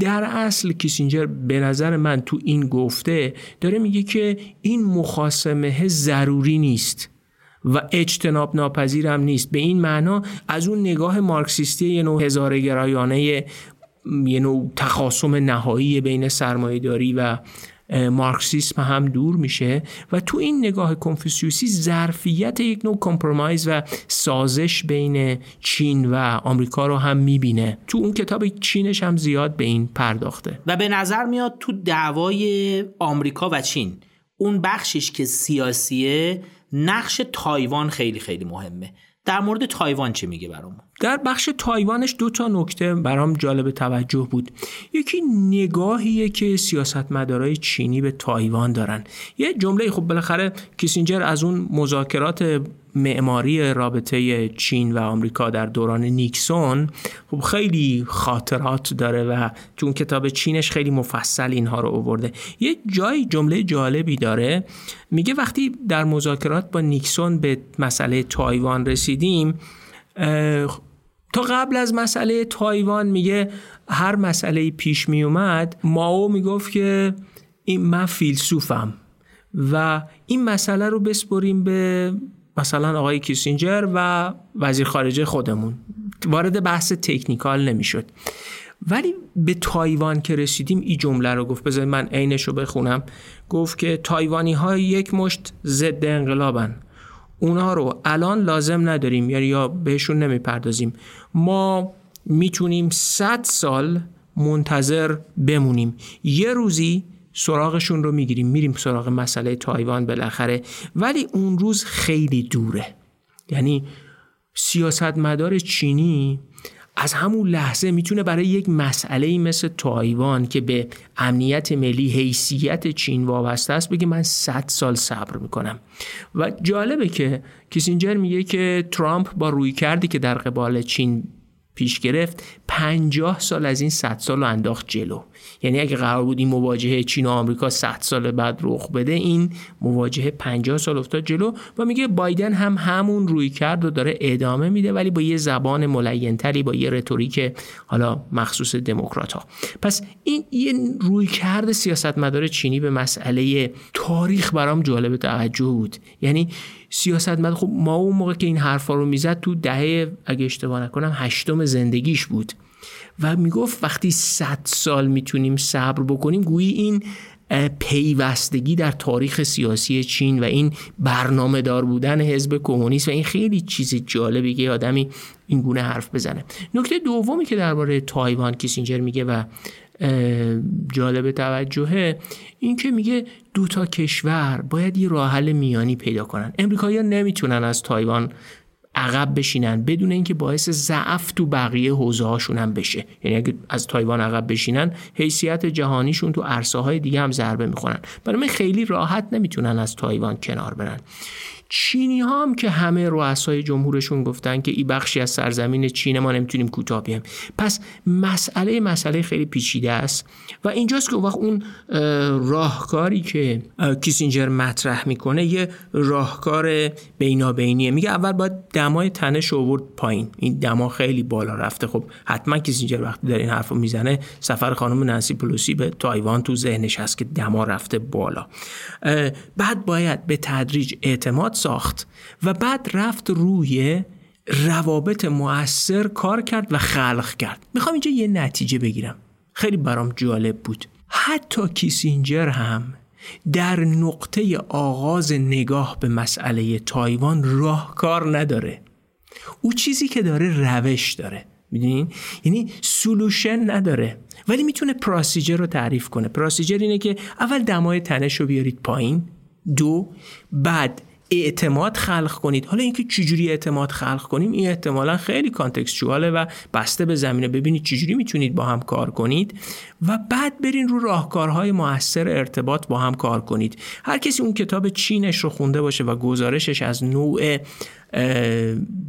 در اصل کیسینجر به نظر من تو این گفته داره میگه که این مخاسمه ضروری نیست و اجتناب ناپذیر هم نیست. به این معنا از اون نگاه مارکسیستی یه نوع هزاره گرایانه یه نوع تخاصم نهایی بین سرمایهداری و مارکسیسم هم دور میشه و تو این نگاه کنفوسیوسی ظرفیت یک نوع کمپرومایز و سازش بین چین و آمریکا رو هم می‌بینه. تو اون کتاب چینش هم زیاد به این پرداخته. و به نظر میاد تو دعوای آمریکا و چین اون بخشش که سیاسیه نقش تایوان خیلی خیلی مهمه. در مورد تایوان چه میگه برام در بخش تایوانش دو تا نکته برام جالب توجه بود. یکی نگاهیه که سیاستمدارای چینی به تایوان دارن. یه جمله خب بالاخره کیسینجر از اون مذاکرات معماری رابطه چین و آمریکا در دوران نیکسون خب خیلی خاطرات داره و تو کتاب چینش خیلی مفصل اینها رو آورده یه جای جمله جالبی داره. میگه وقتی در مذاکرات با نیکسون به مسئله تایوان رسیدیم تا قبل از مسئله تایوان میگه هر مسئله پیش می اومد ماو می‌گفت که این من فیلسوفم و این مسئله رو بسپریم به مثلا آقای کیسینجر و وزیر خارجه خودمون. وارد بحث تکنیکال نمی‌شد. ولی به تایوان که رسیدیم این جمله رو گفت. بذارید من عینش رو بخونم. گفت که تایوانی ها یک مشت ضد انقلابن. اونها رو الان لازم نداریم یعنی یا بهشون نمی‌پردازیم. ما می‌تونیم 100 سال منتظر بمونیم. یه روزی سراغشون رو می‌گیریم میریم سراغ مسئله تایوان بالاخره. ولی اون روز خیلی دوره. یعنی سیاستمدار چینی از همون لحظه می‌تونه برای یک مسئله مثل تایوان که به امنیت ملی حیثیت چین وابسته است بگه من 100 سال صبر می‌کنم. و جالبه که کیسینجر میگه که ترامپ با روی کردی که در قبال چین پیش گرفت 50 سال از این 100 سال رو انداخت جلو. یعنی اگه قرار بود این مواجهه چین و آمریکا 100 سال بعد رخ بده این مواجهه 50 سال افتاد جلو و میگه بایدن هم همون روی کرد و داره ادامه میده ولی با یه زبان ملینتری با یه رتوریک حالا مخصوص دموکرات ها پس این یه روی کرد سیاستمدار چینی به مسئله تاریخ برام جالب توجه بود. یعنی سیاستمدار خب ما اون موقع که این حرفا رو می‌زد تو دهه اگه اشتباه نکنم هشتم زندگیش بود. و می‌گفت وقتی صد سال می‌تونیم صبر بکنیم گویی این پیوستگی در تاریخ سیاسی چین و این برنامه دار بودن حزب کمونیست و این خیلی چیز جالبی که آدمی این گونه حرف بزنه. نکته دومی که درباره تایوان کیسینجر میگه و جالب توجهه این که میگه دو تا کشور باید یه راه حل میانی پیدا کنن. امریکایی‌ها نمی‌تونن از تایوان عقب بشینن بدون اینکه باعث ضعف تو بقیه حوزه هاشون هم بشه. یعنی اگه از تایوان عقب بشینن حیثیت جهانیشون تو عرصه های دیگه هم ضربه می‌خورن. برای خیلی راحت نمی‌تونن از تایوان کنار برن. چینی ها هم که همه رؤسای جمهورشون گفتن که این بخشی از سرزمین چین ما نمی‌تونیم کوتاه بیایم. پس مسئله مسئله خیلی پیچیده است و اینجاست که وقت اون راهکاری که کیسینجر مطرح می‌کنه یه راهکار بینابینیه. میگه اول باید دمای تنش آورد پایین. این دما خیلی بالا رفته. خب حتما کیسینجر وقتی در این حرفو می‌زنه سفر خانم نانسی پلوسی به تایوان تو ذهنش هست که دما رفته بالا. بعد باید به تدریج اعتماد ساخت و بعد رفت روی روابط مؤثر کار کرد و خلق کرد. می‌خوام اینجا یه نتیجه بگیرم. خیلی برام جالب بود. حتی کیسینجر هم در نقطه آغاز نگاه به مسئله تایوان راهکار نداره. او چیزی که داره روش داره. می‌دونین؟ یعنی سولوشن نداره. ولی می‌تونه پراسیجر رو تعریف کنه. پراسیجر اینه که اول دمای تنش رو بیارید پایین. دو بعد اعتماد خلق کنید. حالا اینکه چجوری اعتماد خلق کنیم این احتمالا خیلی کانتکستچواله و بسته به زمینه. ببینید چجوری می‌تونید با هم کار کنید و بعد برین رو راهکارهای موثر ارتباط با هم کار کنید. هر کسی اون کتاب چینش رو خونده باشه و گزارشش از نوع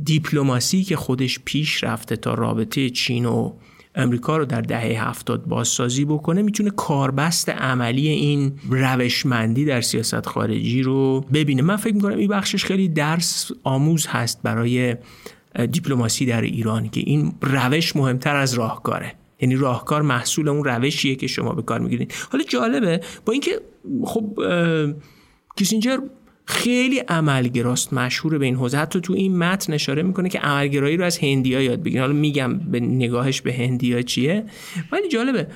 دیپلماسی که خودش پیش رفته تا رابطه چین و امریکا رو در دهه هفتاد بازسازی بکنه می‌تونه کاربست عملی این روشمندی در سیاست خارجی رو ببینه. من فکر می‌کنم این بخشش خیلی درس آموز هست برای دیپلماسی در ایران که این روش مهمتر از راهکاره. یعنی راهکار محصول اون روشیه که شما به کار می‌گیرید. حالا جالبه با اینکه خب کیسینجر خیلی عملگراست مشهور به این حوزه. حتی تو این متن اشاره می‌کنه که عملگرایی رو از هندیا یاد بگیرن. حالا میگم به نگاهش به هندیا چیه. ولی جالبه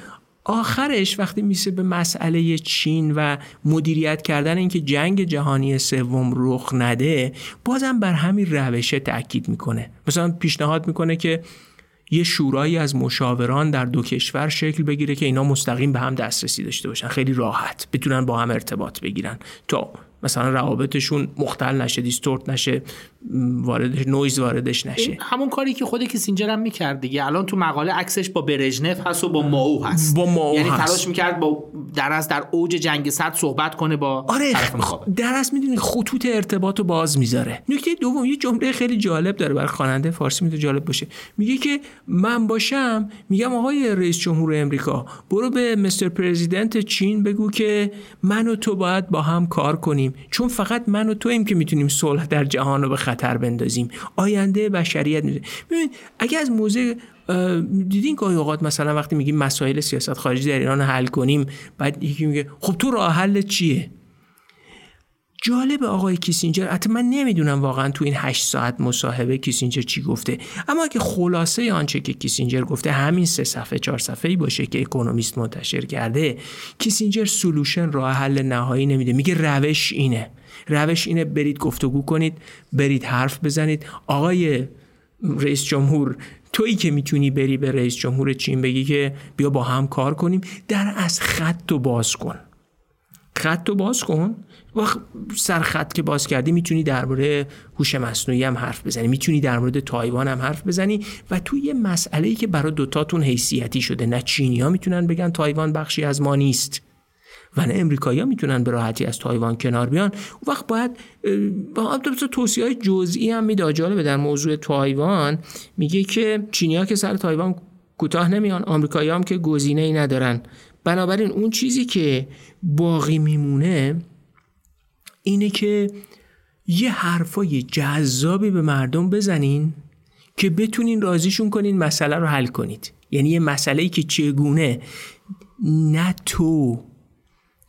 آخرش وقتی میسه به مسئله چین و مدیریت کردن اینکه جنگ جهانی سوم رخ نده بازم بر همین روشه تاکید می‌کنه. مثلا پیشنهاد می‌کنه که یه شورایی از مشاوران در دو کشور شکل بگیره که اینا مستقیم به هم دسترسی داشته باشن. خیلی راحت بتونن با هم ارتباط بگیرن. تا مثلا روابطشون مختل نشه distort نشه واردش نویز واردش نشه. همون کاری که خود کیسینجر هم می‌کرد دیگه. الان تو مقاله عکسش با برژنف هست و با ماو هست. با ماو یعنی هست. تلاش می‌کرد با در از در اوج جنگ سرد صحبت کنه با آره در اصل می‌دونی خطوط ارتباط رو باز می‌ذاره. نکته دوم یه جمله خیلی جالب داره برای خواننده فارسی می‌تونه جالب باشه. میگه که من باشم میگم آقای رئیس جمهور امریکا برو به مستر پرزیدنت چین بگو که من و تو باید با هم کار کنیم. چون فقط من و تویم که می‌تونیم صلح در جهان رو به خطر بندازیم. آینده بشریت میشه ببین اگه از موضع دیدین گاهی اوقات مثلا وقتی میگیم مسائل سیاست خارجی در ایران حل کنیم بعد یکی میگه خب تو راه حل چیه؟ جالب آقای کیسینجر حتی من نمی‌دونم واقعا تو این هشت ساعت مصاحبه کیسینجر چی گفته. اما اگه خلاصه آنچه که کیسینجر گفته همین سه صفحه چهار صفحه ای باشه که اکونومیست منتشر کرده کیسینجر solution راه حل نهایی نمیده. میگه روش اینه. روش اینه برید گفتگو کنید برید حرف بزنید. آقای رئیس جمهور تویی که می‌تونی بری به رئیس جمهور چین بگی که بیا با هم کار کنیم در از خط و باز کن. خط رو باز کن. وقت سر خط که باز کردی می‌تونی درباره هوش مصنوعی هم حرف بزنی می‌تونی در مورد تایوان هم حرف بزنی و توی یه مسئله ای که برای دوتاتون حیثیتی شده نه چینی ها می‌تونن بگن تایوان بخشی از ما نیست و نه امریکایی ها می‌تونن به راحتی از تایوان کنار بیان. اون وقت باید توصیه های جزئی هم میده جالبه در موضوع تایوان میگه که چینی ها که سر تایوان کوتاه نمیان آمریکایی هم که گزینه ای ندارن. بنابراین اون چیزی که باقی میمونه اینه که یه حرفای جذابی به مردم بزنین که بتونین راضیشون کنین مسئله رو حل کنید. یعنی یه مسئله ای که چگونه نه تو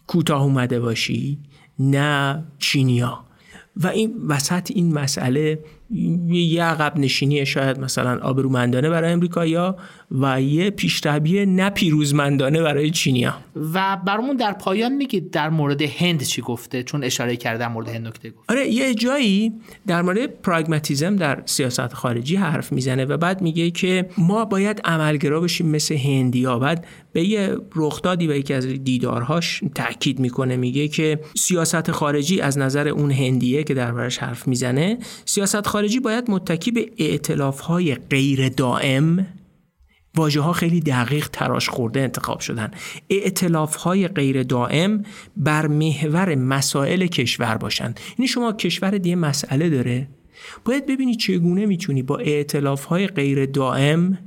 کوتاه اومده باشی نه چینیا. و این وسط این مسئله یه عقب نشینی شاید مثلا آبرومندانه برای امریکایی و یه پیشروی نپیروزمندانه برای چینیا و برامون در پایان میگید در مورد هند چی گفته چون اشاره کرده در مورد هند نکته گفت آره یه جایی در مورد پراگماتیزم در سیاست خارجی حرف می‌زنه و بعد میگه که ما باید عملگرا بشیم مثل هندیا بعد به یه رخدادی و یکی از دیدارهاش تاکید می‌کنه میگه که سیاست خارجی از نظر اون هندیه که دربارش حرف می‌زنه سیاست خارجی باید متکی به ائتلافهای غیر دائم واژه ها خیلی دقیق تراش خورده انتخاب شدن. اعتلاف های غیر دائم بر محور مسائل کشور باشند. یعنی شما کشور دیگه مسئله داره. باید ببینی چگونه می‌تونی با اعتلاف های غیر دائم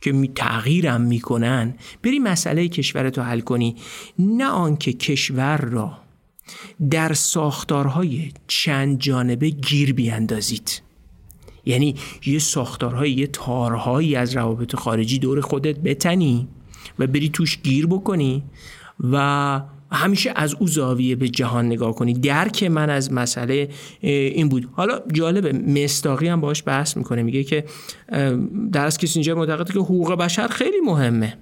که می تغییرم می‌کنن بری مسئله کشور رو حل کنی. نه آنکه کشور را در ساختارهای چند جانبه گیر بیاندازید. یعنی یه ساختارهای یه تارهایی از روابط خارجی دور خودت بتنی و بری توش گیر بکنی و همیشه از او زاویه به جهان نگاه کنی. درک من از مسئله این بود. حالا جالبه مستاقی هم باش بحث می‌کنه. میگه که در کسی اینجا معتقده که حقوق بشر خیلی مهمه.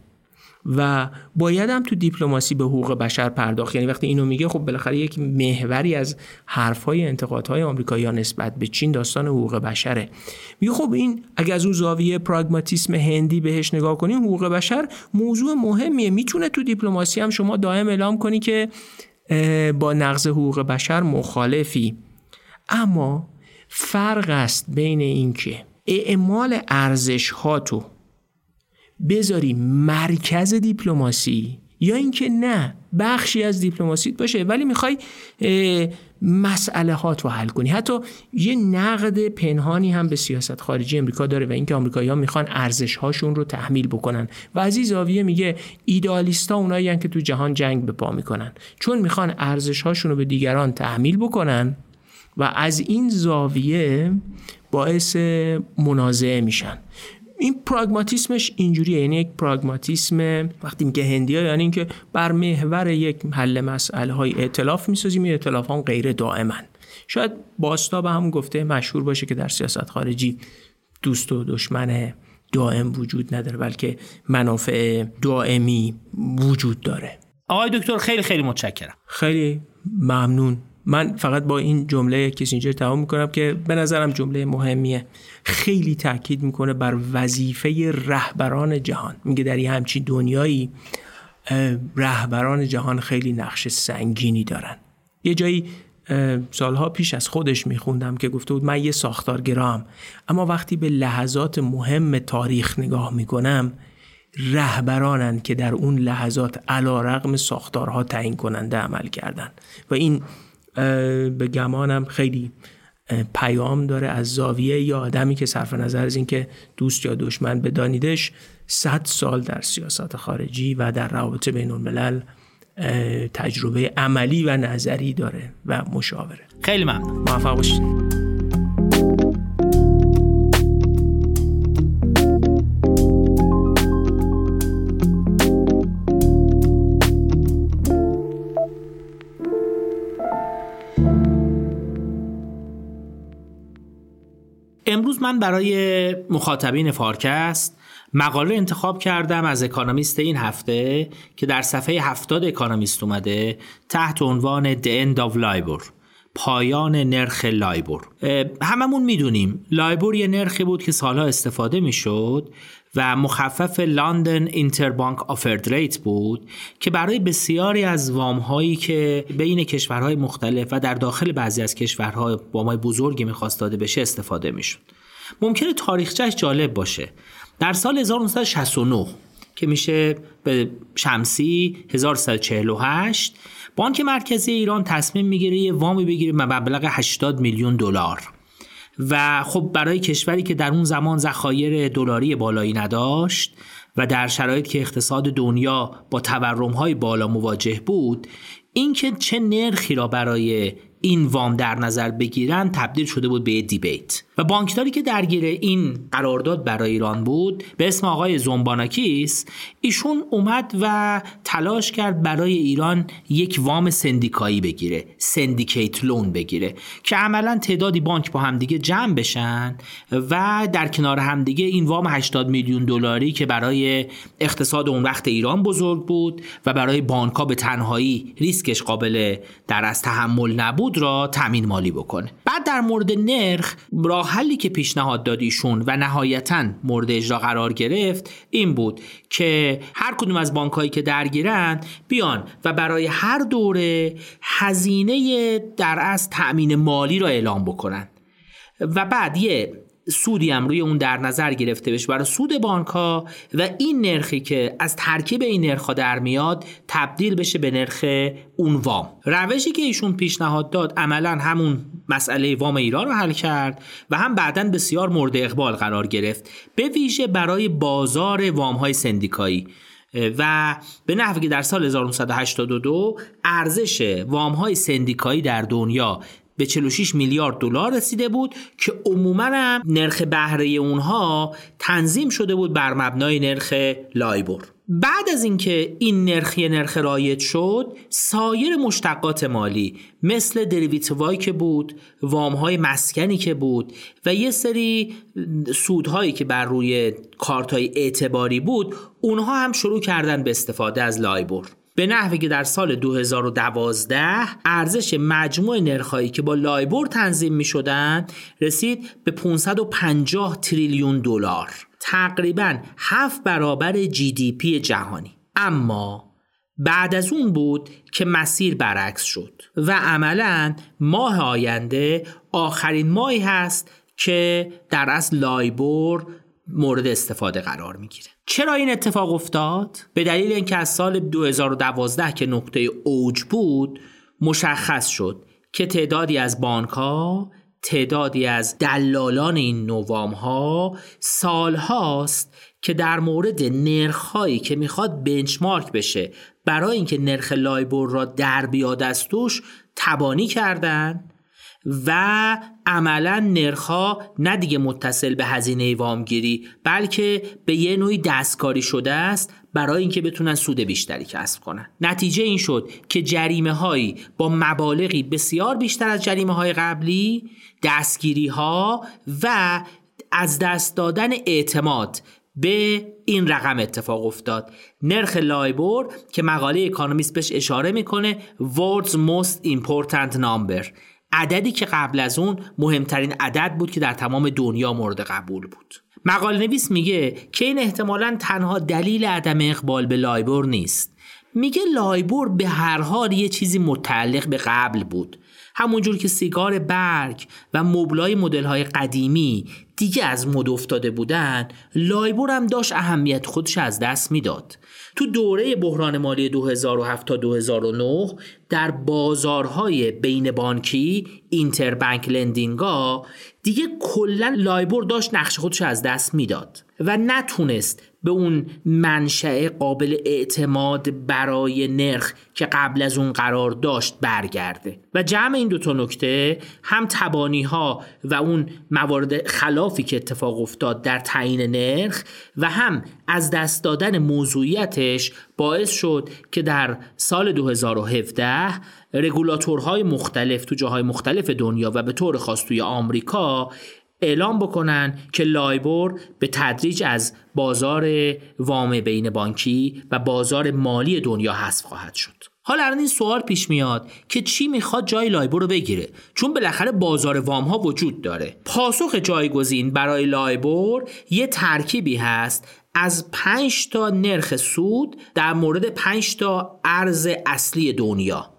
و باید هم تو دیپلماسی به حقوق بشر پرداخت. یعنی وقتی اینو میگه خب بالاخره یک محوری از حرفهای انتقادهای آمریکایی‌ها نسبت به چین داستان حقوق بشره. میگه خب این اگه از اون زاویه پراگماتیسم هندی بهش نگاه کنیم حقوق بشر موضوع مهمیه. می‌تونه تو دیپلماسی هم شما دائم اعلام کنی که با نقض حقوق بشر مخالفی. اما فرق است بین اینکه اعمال ارزش ها تو بذاری مرکز دیپلماسی یا اینکه نه بخشی از دیپلماسیت باشه ولی می‌خوای مسئله هات رو حل کنی. حتی یه نقد پنهانی هم به سیاست خارجی امریکا داره و اینکه آمریکایی‌ها می‌خوان ارزش هاشون رو تحمیل بکنن. و از زاویه میگه ایدالیستا اونایی که تو جهان جنگ به پا می‌کنن. چون می‌خوان ارزش هاشون رو به دیگران تحمیل بکنن و از این زاویه باعث منازعه میشن. این پراگماتیسمش اینجوریه. یعنی یک پراگماتیسم وقتی میگه هندی ها یعنی اینکه بر محور یک حل مسئله های اعتلاف می‌سازیم. این اعتلاف ها غیر دائمن. شاید باستا به هم گفته مشهور باشه که در سیاست خارجی دوست و دشمن دائم وجود نداره بلکه منافع دائمی وجود داره. آقای دکتر خیلی خیلی متشکرم. خیلی ممنون. من فقط با این جمله کسینجر تمام می‌کنم که به نظرم جمله مهمیه. خیلی تاکید می‌کنه بر وظیفه رهبران جهان. میگه در یه همچین دنیایی رهبران جهان خیلی نقش سنگینی دارن. یه جایی سالها پیش از خودش میخوندم که گفته بود من یه ساختارگرام اما وقتی به لحظات مهم تاریخ نگاه می‌کنم رهبرانن که در اون لحظات علا رقم ساختارها تعیین کننده عمل کردن. و این به گمانم خیلی پیام داره از زاویه یا آدمی که صرف نظر از اینکه دوست یا دشمن بدانیدش صد سال در سیاست خارجی و در روابط بین الملل تجربه عملی و نظری داره و مشاوره. خیلی ممنون. موفق باشید. امروز من برای مخاطبین فارکست مقاله انتخاب کردم از اکانومیست این هفته که در صفحه هفتاد اکانومیست اومده تحت عنوان The End of LIBOR پایان نرخ لایبور. هممون می‌دونیم لایبور یه نرخی بود که سالها استفاده می‌شد و مخفف London Interbank Offered Rate بود که برای بسیاری از وام هایی که بین کشورهای مختلف و در داخل بعضی از کشورها وام بزرگی می‌خواست داده بشه استفاده می‌شد. ممکنه تاریخچهش جالب باشه. در سال 1969 که میشه به شمسی 1348 بانک مرکزی ایران تصمیم می‌گیره یه وامی بگیره مبلغ 80 میلیون دلار. و خب برای کشوری که در اون زمان ذخایر دلاری بالایی نداشت و در شرایط که اقتصاد دنیا با تورم بالا مواجه بود اینکه چه نرخی را برای این وام در نظر بگیرن تبدیل شده بود به دیبیت. و بانکداری که درگیر این قرارداد برای ایران بود به اسم آقای زنباناکیس ایشون اومد و تلاش کرد برای ایران یک وام سندیکایی بگیره سندیکیت لون بگیره که عملا تعدادی بانک با همدیگه جمع بشن و در کنار همدیگه این وام 80 میلیون دلاری که برای اقتصاد اون وقت ایران بزرگ بود و برای بانک به تنهایی ریسکش قابل در از تحمل نبود را تامین مالی بکنه بعد در مورد نرخ راه حلی که پیشنهاد دادیشون و نهایتا مورد اجرا قرار گرفت این بود که هر کدوم از بانکهایی که درگیرن بیان و برای هر دوره هزینه در از تأمین مالی را اعلام بکنن. و بعد یه سودی هم روی اون در نظر گرفته بشه. برای سود بانک ها و این نرخی که از ترکیب این نرخ در میاد تبدیل بشه به نرخ اون وام. روشی که ایشون پیشنهاد داد عملا همون مسئله وام ایران رو حل کرد و هم بعدا بسیار مورد اقبال قرار گرفت. به ویژه برای بازار وام های سندیکایی. و به نحوی که در سال 1982 ارزش وام های سندیکایی در دنیا به 46 میلیارد دلار رسیده بود که عموما نرخ بهره اونها تنظیم شده بود بر مبنای نرخ لایبور بعد از اینکه این نرخی نرخ رایج شد سایر مشتقات مالی مثل derivative هایی که بود وامهای مسکنی که بود و یه سری سودهایی که بر روی کارتهای اعتباری بود اونها هم شروع کردن به استفاده از لایبور به نحوی که در سال 2012 ارزش مجموع نرخهایی که با لایبور تنظیم می شدن رسید به 550 تریلیون دلار تقریبا 7 برابر جی دی پی جهانی. اما بعد از اون بود که مسیر برعکس شد و عملا ماه آینده آخرین ماهی هست که در اصل لایبور مورد استفاده قرار می‌گیره. چرا این اتفاق افتاد؟ به دلیل اینکه از سال 2012 که نقطه اوج بود مشخص شد که تعدادی از بانک ها تعدادی از دلالان این نوام ها سال هاست که در مورد نرخ هایی که می‌خواد بنچمارک بشه. برای اینکه نرخ لایبور را در بیاد از توش تبانی کردن. و عملا نرخها نه دیگه متصل به هزینه وامگیری بلکه به یه نوعی دستکاری شده است برای اینکه بتونن سود بیشتری کسب کنن. نتیجه این شد که جریمه هایی با مبالغی بسیار بیشتر از جریمه های قبلی دستگیری ها و از دست دادن اعتماد به این رقم اتفاق افتاد. نرخ لایبور که مقاله اکانومیست بهش اشاره می‌کنه World's Most Important Number. عددی که قبل از اون مهمترین عدد بود که در تمام دنیا مورد قبول بود. مقاله نویس میگه که این احتمالا تنها دلیل عدم اقبال به لایبور نیست. میگه لایبور به هر حال یه چیزی متعلق به قبل بود. همونجور که سیگار برگ و مبلای مدل های قدیمی دیگه از مد افتاده بودن لایبور هم داشت اهمیت خودش از دست می‌داد. تو دوره بحران مالی 2007 تا 2009 در بازارهای بین بانکی interbank lending ا دیگه کلا لایبور داشت نقش خودش از دست می‌داد و نتونست به اون منشأ قابل اعتماد برای نرخ که قبل از اون قرار داشت برگرده. و جمع این دو تا نکته هم تبانی ها و اون موارد خلافی که اتفاق افتاد در تعیین نرخ و هم از دست دادن موضوعیتش باعث شد که در سال 2017 رگولاتورهای مختلف تو جاهای مختلف دنیا و به طور خاص توی آمریکا اعلام بکنن که لایبور به تدریج از بازار وام بین بانکی و بازار مالی دنیا حذف خواهد شد. حالا الان این سوال پیش میاد که چی می‌خواد جای لایبور رو بگیره؟ چون بالاخره بازار وام ها وجود داره. پاسخ جایگزین برای لایبور یه ترکیبی هست. از 5 تا نرخ سود در مورد 5 تا ارز اصلی دنیا.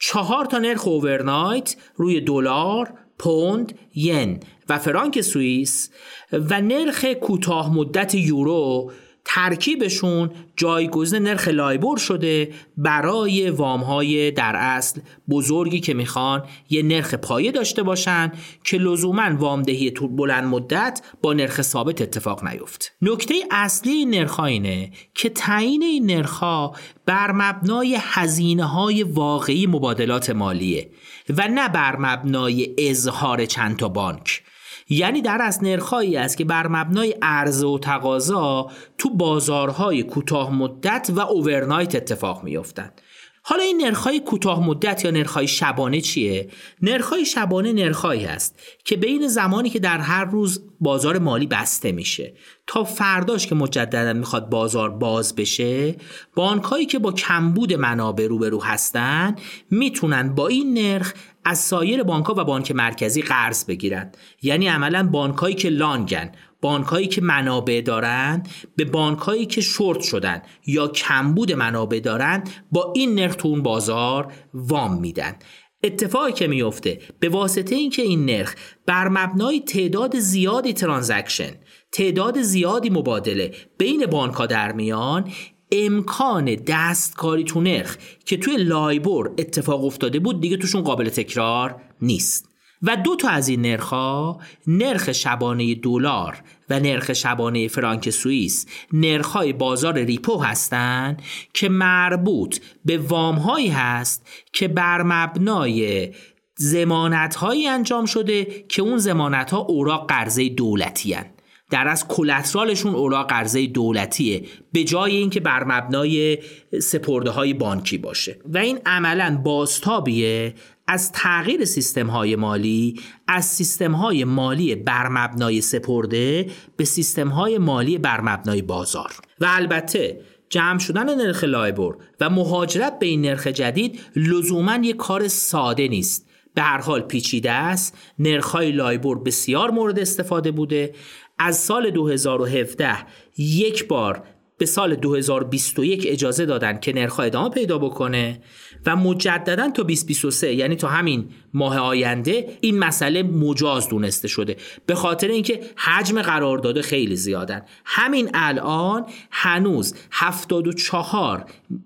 چهار تا نرخ اوورنایت روی دلار پوند ین و فرانک سوئیس و نرخ کوتاه مدت یورو ترکیبشون جایگزین نرخ لایبور شده برای وام های در اصل. بزرگی که می‌خوان یه نرخ پایه داشته باشن که لزوما وامدهی بلند مدت با نرخ ثابت اتفاق نیفت. نکته اصلی نرخ اینه که تعیین این نرخ ها بر مبنای هزینه های واقعی مبادلات مالیه و نه بر مبنای اظهار چند تا بانک. یعنی در از نرخهایی است که بر مبنای عرضه و تقاضا تو بازارهای کوتاه مدت و اوورنایت اتفاق میافتند حالا این نرخهای کوتاه مدت یا نرخهای شبانه چیه؟ نرخهای شبانه نرخهایی هست که بین زمانی که در هر روز بازار مالی بسته میشه. تا فرداش که مجددا می‌خواد بازار باز بشه بانکهایی که با کمبود منابع روبرو هستن می‌تونن با این نرخ از سایر بانکها و بانک مرکزی قرض بگیرن. یعنی عملا بانکهایی که لانگن. بانکهایی که منابع دارن به بانکهایی که شورت شدن یا کمبود منابع دارن با این نرخ تو اون بازار وام میدن. اتفاقی که میفته به واسطه اینکه این نرخ بر مبنای تعداد زیادی transaction تعداد زیادی مبادله بین بانک ها در میان امکان دستکاری تو نرخ که توی لایبور اتفاق افتاده بود دیگه توشون قابل تکرار نیست. و دو تا از این نرخ ها نرخ شبانه دلار و نرخ شبانه فرانک سوئیس نرخ های بازار ریپو هستند که مربوط به وام هایی هست که بر مبنای زمانت هایی انجام شده که اون زمانت ها اوراق قرضه دولتی هن. در از کلترالشون اوراق قرضه دولتیه به جای اینکه بر مبنای سپرده های بانکی باشه. و این عملا بازتابیه از تغییر سیستم های مالی از سیستم های مالی بر مبنای سپرده به سیستم های مالی بر مبنای بازار. و البته جمع شدن نرخ لایبور و مهاجرت به این نرخ جدید لزوما یک کار ساده نیست. به هر حال پیچیده است. نرخ‌های لایبور بسیار مورد استفاده بوده از سال 2017 یک بار به سال 2021 اجازه دادن که نرخ ادامه پیدا بکنه و مجددا تا 2023 یعنی تا همین ماه آینده این مسئله مجاز دونسته شده. به خاطر اینکه حجم قرارداد خیلی زیادن. همین الان هنوز 74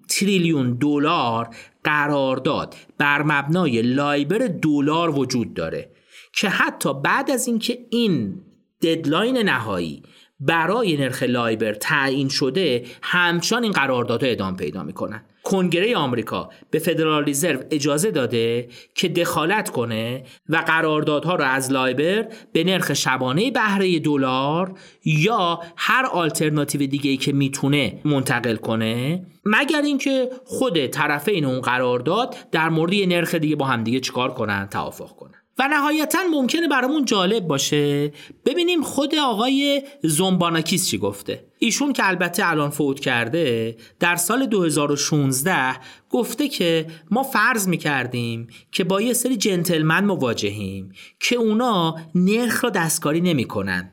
تریلیون دلار قرارداد بر مبنای لایبر دلار وجود داره. که حتی بعد از اینکه این deadline نهایی برای نرخ لایبر تعیین شده همچنان این قراردادها ادامه پیدا می‌کنن. کنگره آمریکا به فدرال ریزرو اجازه داده که دخالت کنه و قراردادها را از لایبر به نرخ شبانه بهره دلار یا هر آلترناتیو دیگه ای که می‌تونه منتقل کنه مگر اینکه خود طرفین اون قرارداد در مورد یه نرخ دیگه با همدیگه چیکار کنن توافق کنن. و نهایتا ممکنه برامون جالب باشه. ببینیم خود آقای زنباناکیس چی گفته. ایشون که البته الان فوت کرده در سال 2016 گفته که ما فرض می‌کردیم که با یه سری جنتلمن مواجهیم که اونا نرخ را دستکاری نمی‌کنن.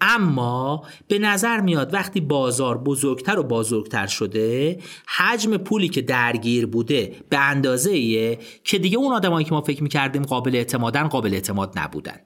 اما به نظر میاد وقتی بازار بزرگتر و بزرگتر شده حجم پولی که درگیر بوده به اندازه که دیگه اون آدمایی که ما فکر می‌کردیم قابل اعتمادن قابل اعتماد نبودن.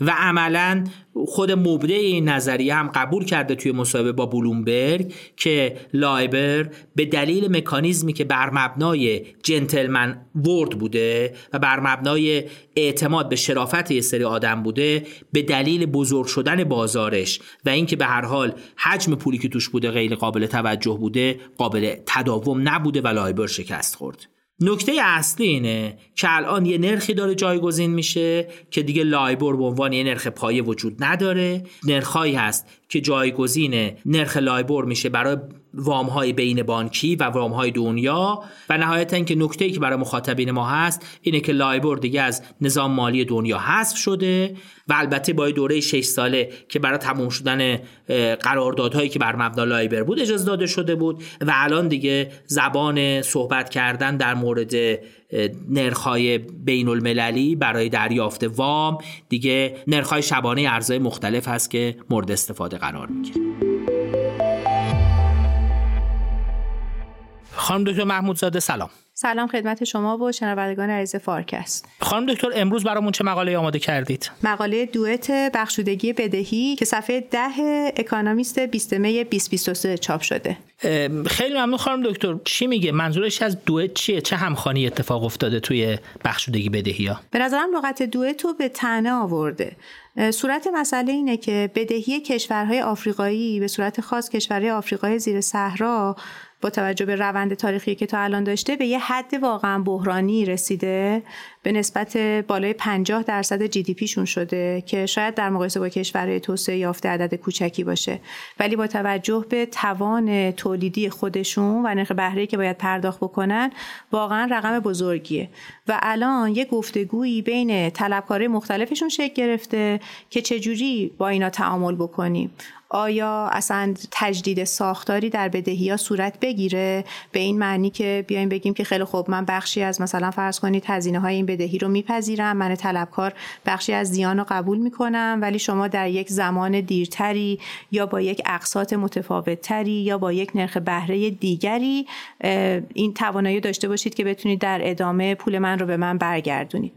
و عملا خود مبدع این نظریه هم قبول کرده توی مصاحبه با بلومبرگ که لایبر به دلیل مکانیزمی که بر مبنای gentleman word بوده و بر مبنای اعتماد به شرافت یه سری آدم بوده به دلیل بزرگ شدن بازارش و اینکه به هر حال حجم پولی که توش بوده غیر قابل توجه بوده قابل تداوم نبوده و لایبر شکست خورد. نکته اصلی اینه که الان یه نرخی داره جایگزین میشه که دیگه لایبور به عنوان یه نرخ پایه وجود نداره. نرخهایی هست که جایگزین نرخ لایبور میشه برای وام های بین بانکی و وام های دنیا و نهایتا که نکته که برای مخاطبین ما هست اینه که لایبور دیگه از نظام مالی دنیا حذف شده و البته با دوره 6 ساله که برای تموم شدن قراردادهایی که بر مبنا لایبر بود اجازه داده شده بود و الان دیگه زبان صحبت کردن در مورد نرخهای بین المللی برای دریافت وام. دیگه نرخهای شبانه ارزهای مختلف هست که مورد استفاده قرار می‌گیره. خانم دکتر محمود زاده سلام. سلام خدمت شما و شنوندگان عزیز فارکست. خانم دکتر امروز برامون چه مقاله آماده کردید؟ مقاله دوئت بخشودگی بدهی که صفحه ده اکانومیست 20 می 2023 چاپ شده. خیلی ممنون خانم دکتر. چی میگه؟ منظورش از دوئت چیه؟ چه همخوانی اتفاق افتاده توی بخشودگی بدهی ها؟ به نظرم لغت دوئت رو به تنه آورده. صورت مسئله اینه که بدهی کشورهای آفریقایی به صورت خاص کشورهای آفریقای زیر صحرا با توجه به روند تاریخی که تا الان داشته به یه حد واقعا بحرانی رسیده. به نسبت بالای 50 درصد جی دی پیشون شده که شاید در مقایسه با کشورهای توسعه یافته عدد کوچکی باشه. ولی با توجه به توان تولیدی خودشون و نرخ بهره که باید پرداخت بکنن واقعا رقم بزرگیه. و الان یه گفتگویی بین طلبکارای مختلفشون شکل گرفته که چجوری با اینا تعامل بکنیم. آیا اصلا تجدید ساختاری در بدهی ها صورت بگیره؟ به این معنی که بیایم بگیم که خیلی خوب من بخشی از مثلا فرض کنید هزینه های این بدهی رو میپذیرم من طلبکار بخشی از زیان رو قبول می‌کنم ولی شما در یک زمان دیرتری یا با یک اقساط متفاوتتری یا با یک نرخ بهره دیگری این توانایی داشته باشید که بتونید در ادامه پول من رو به من برگردونید.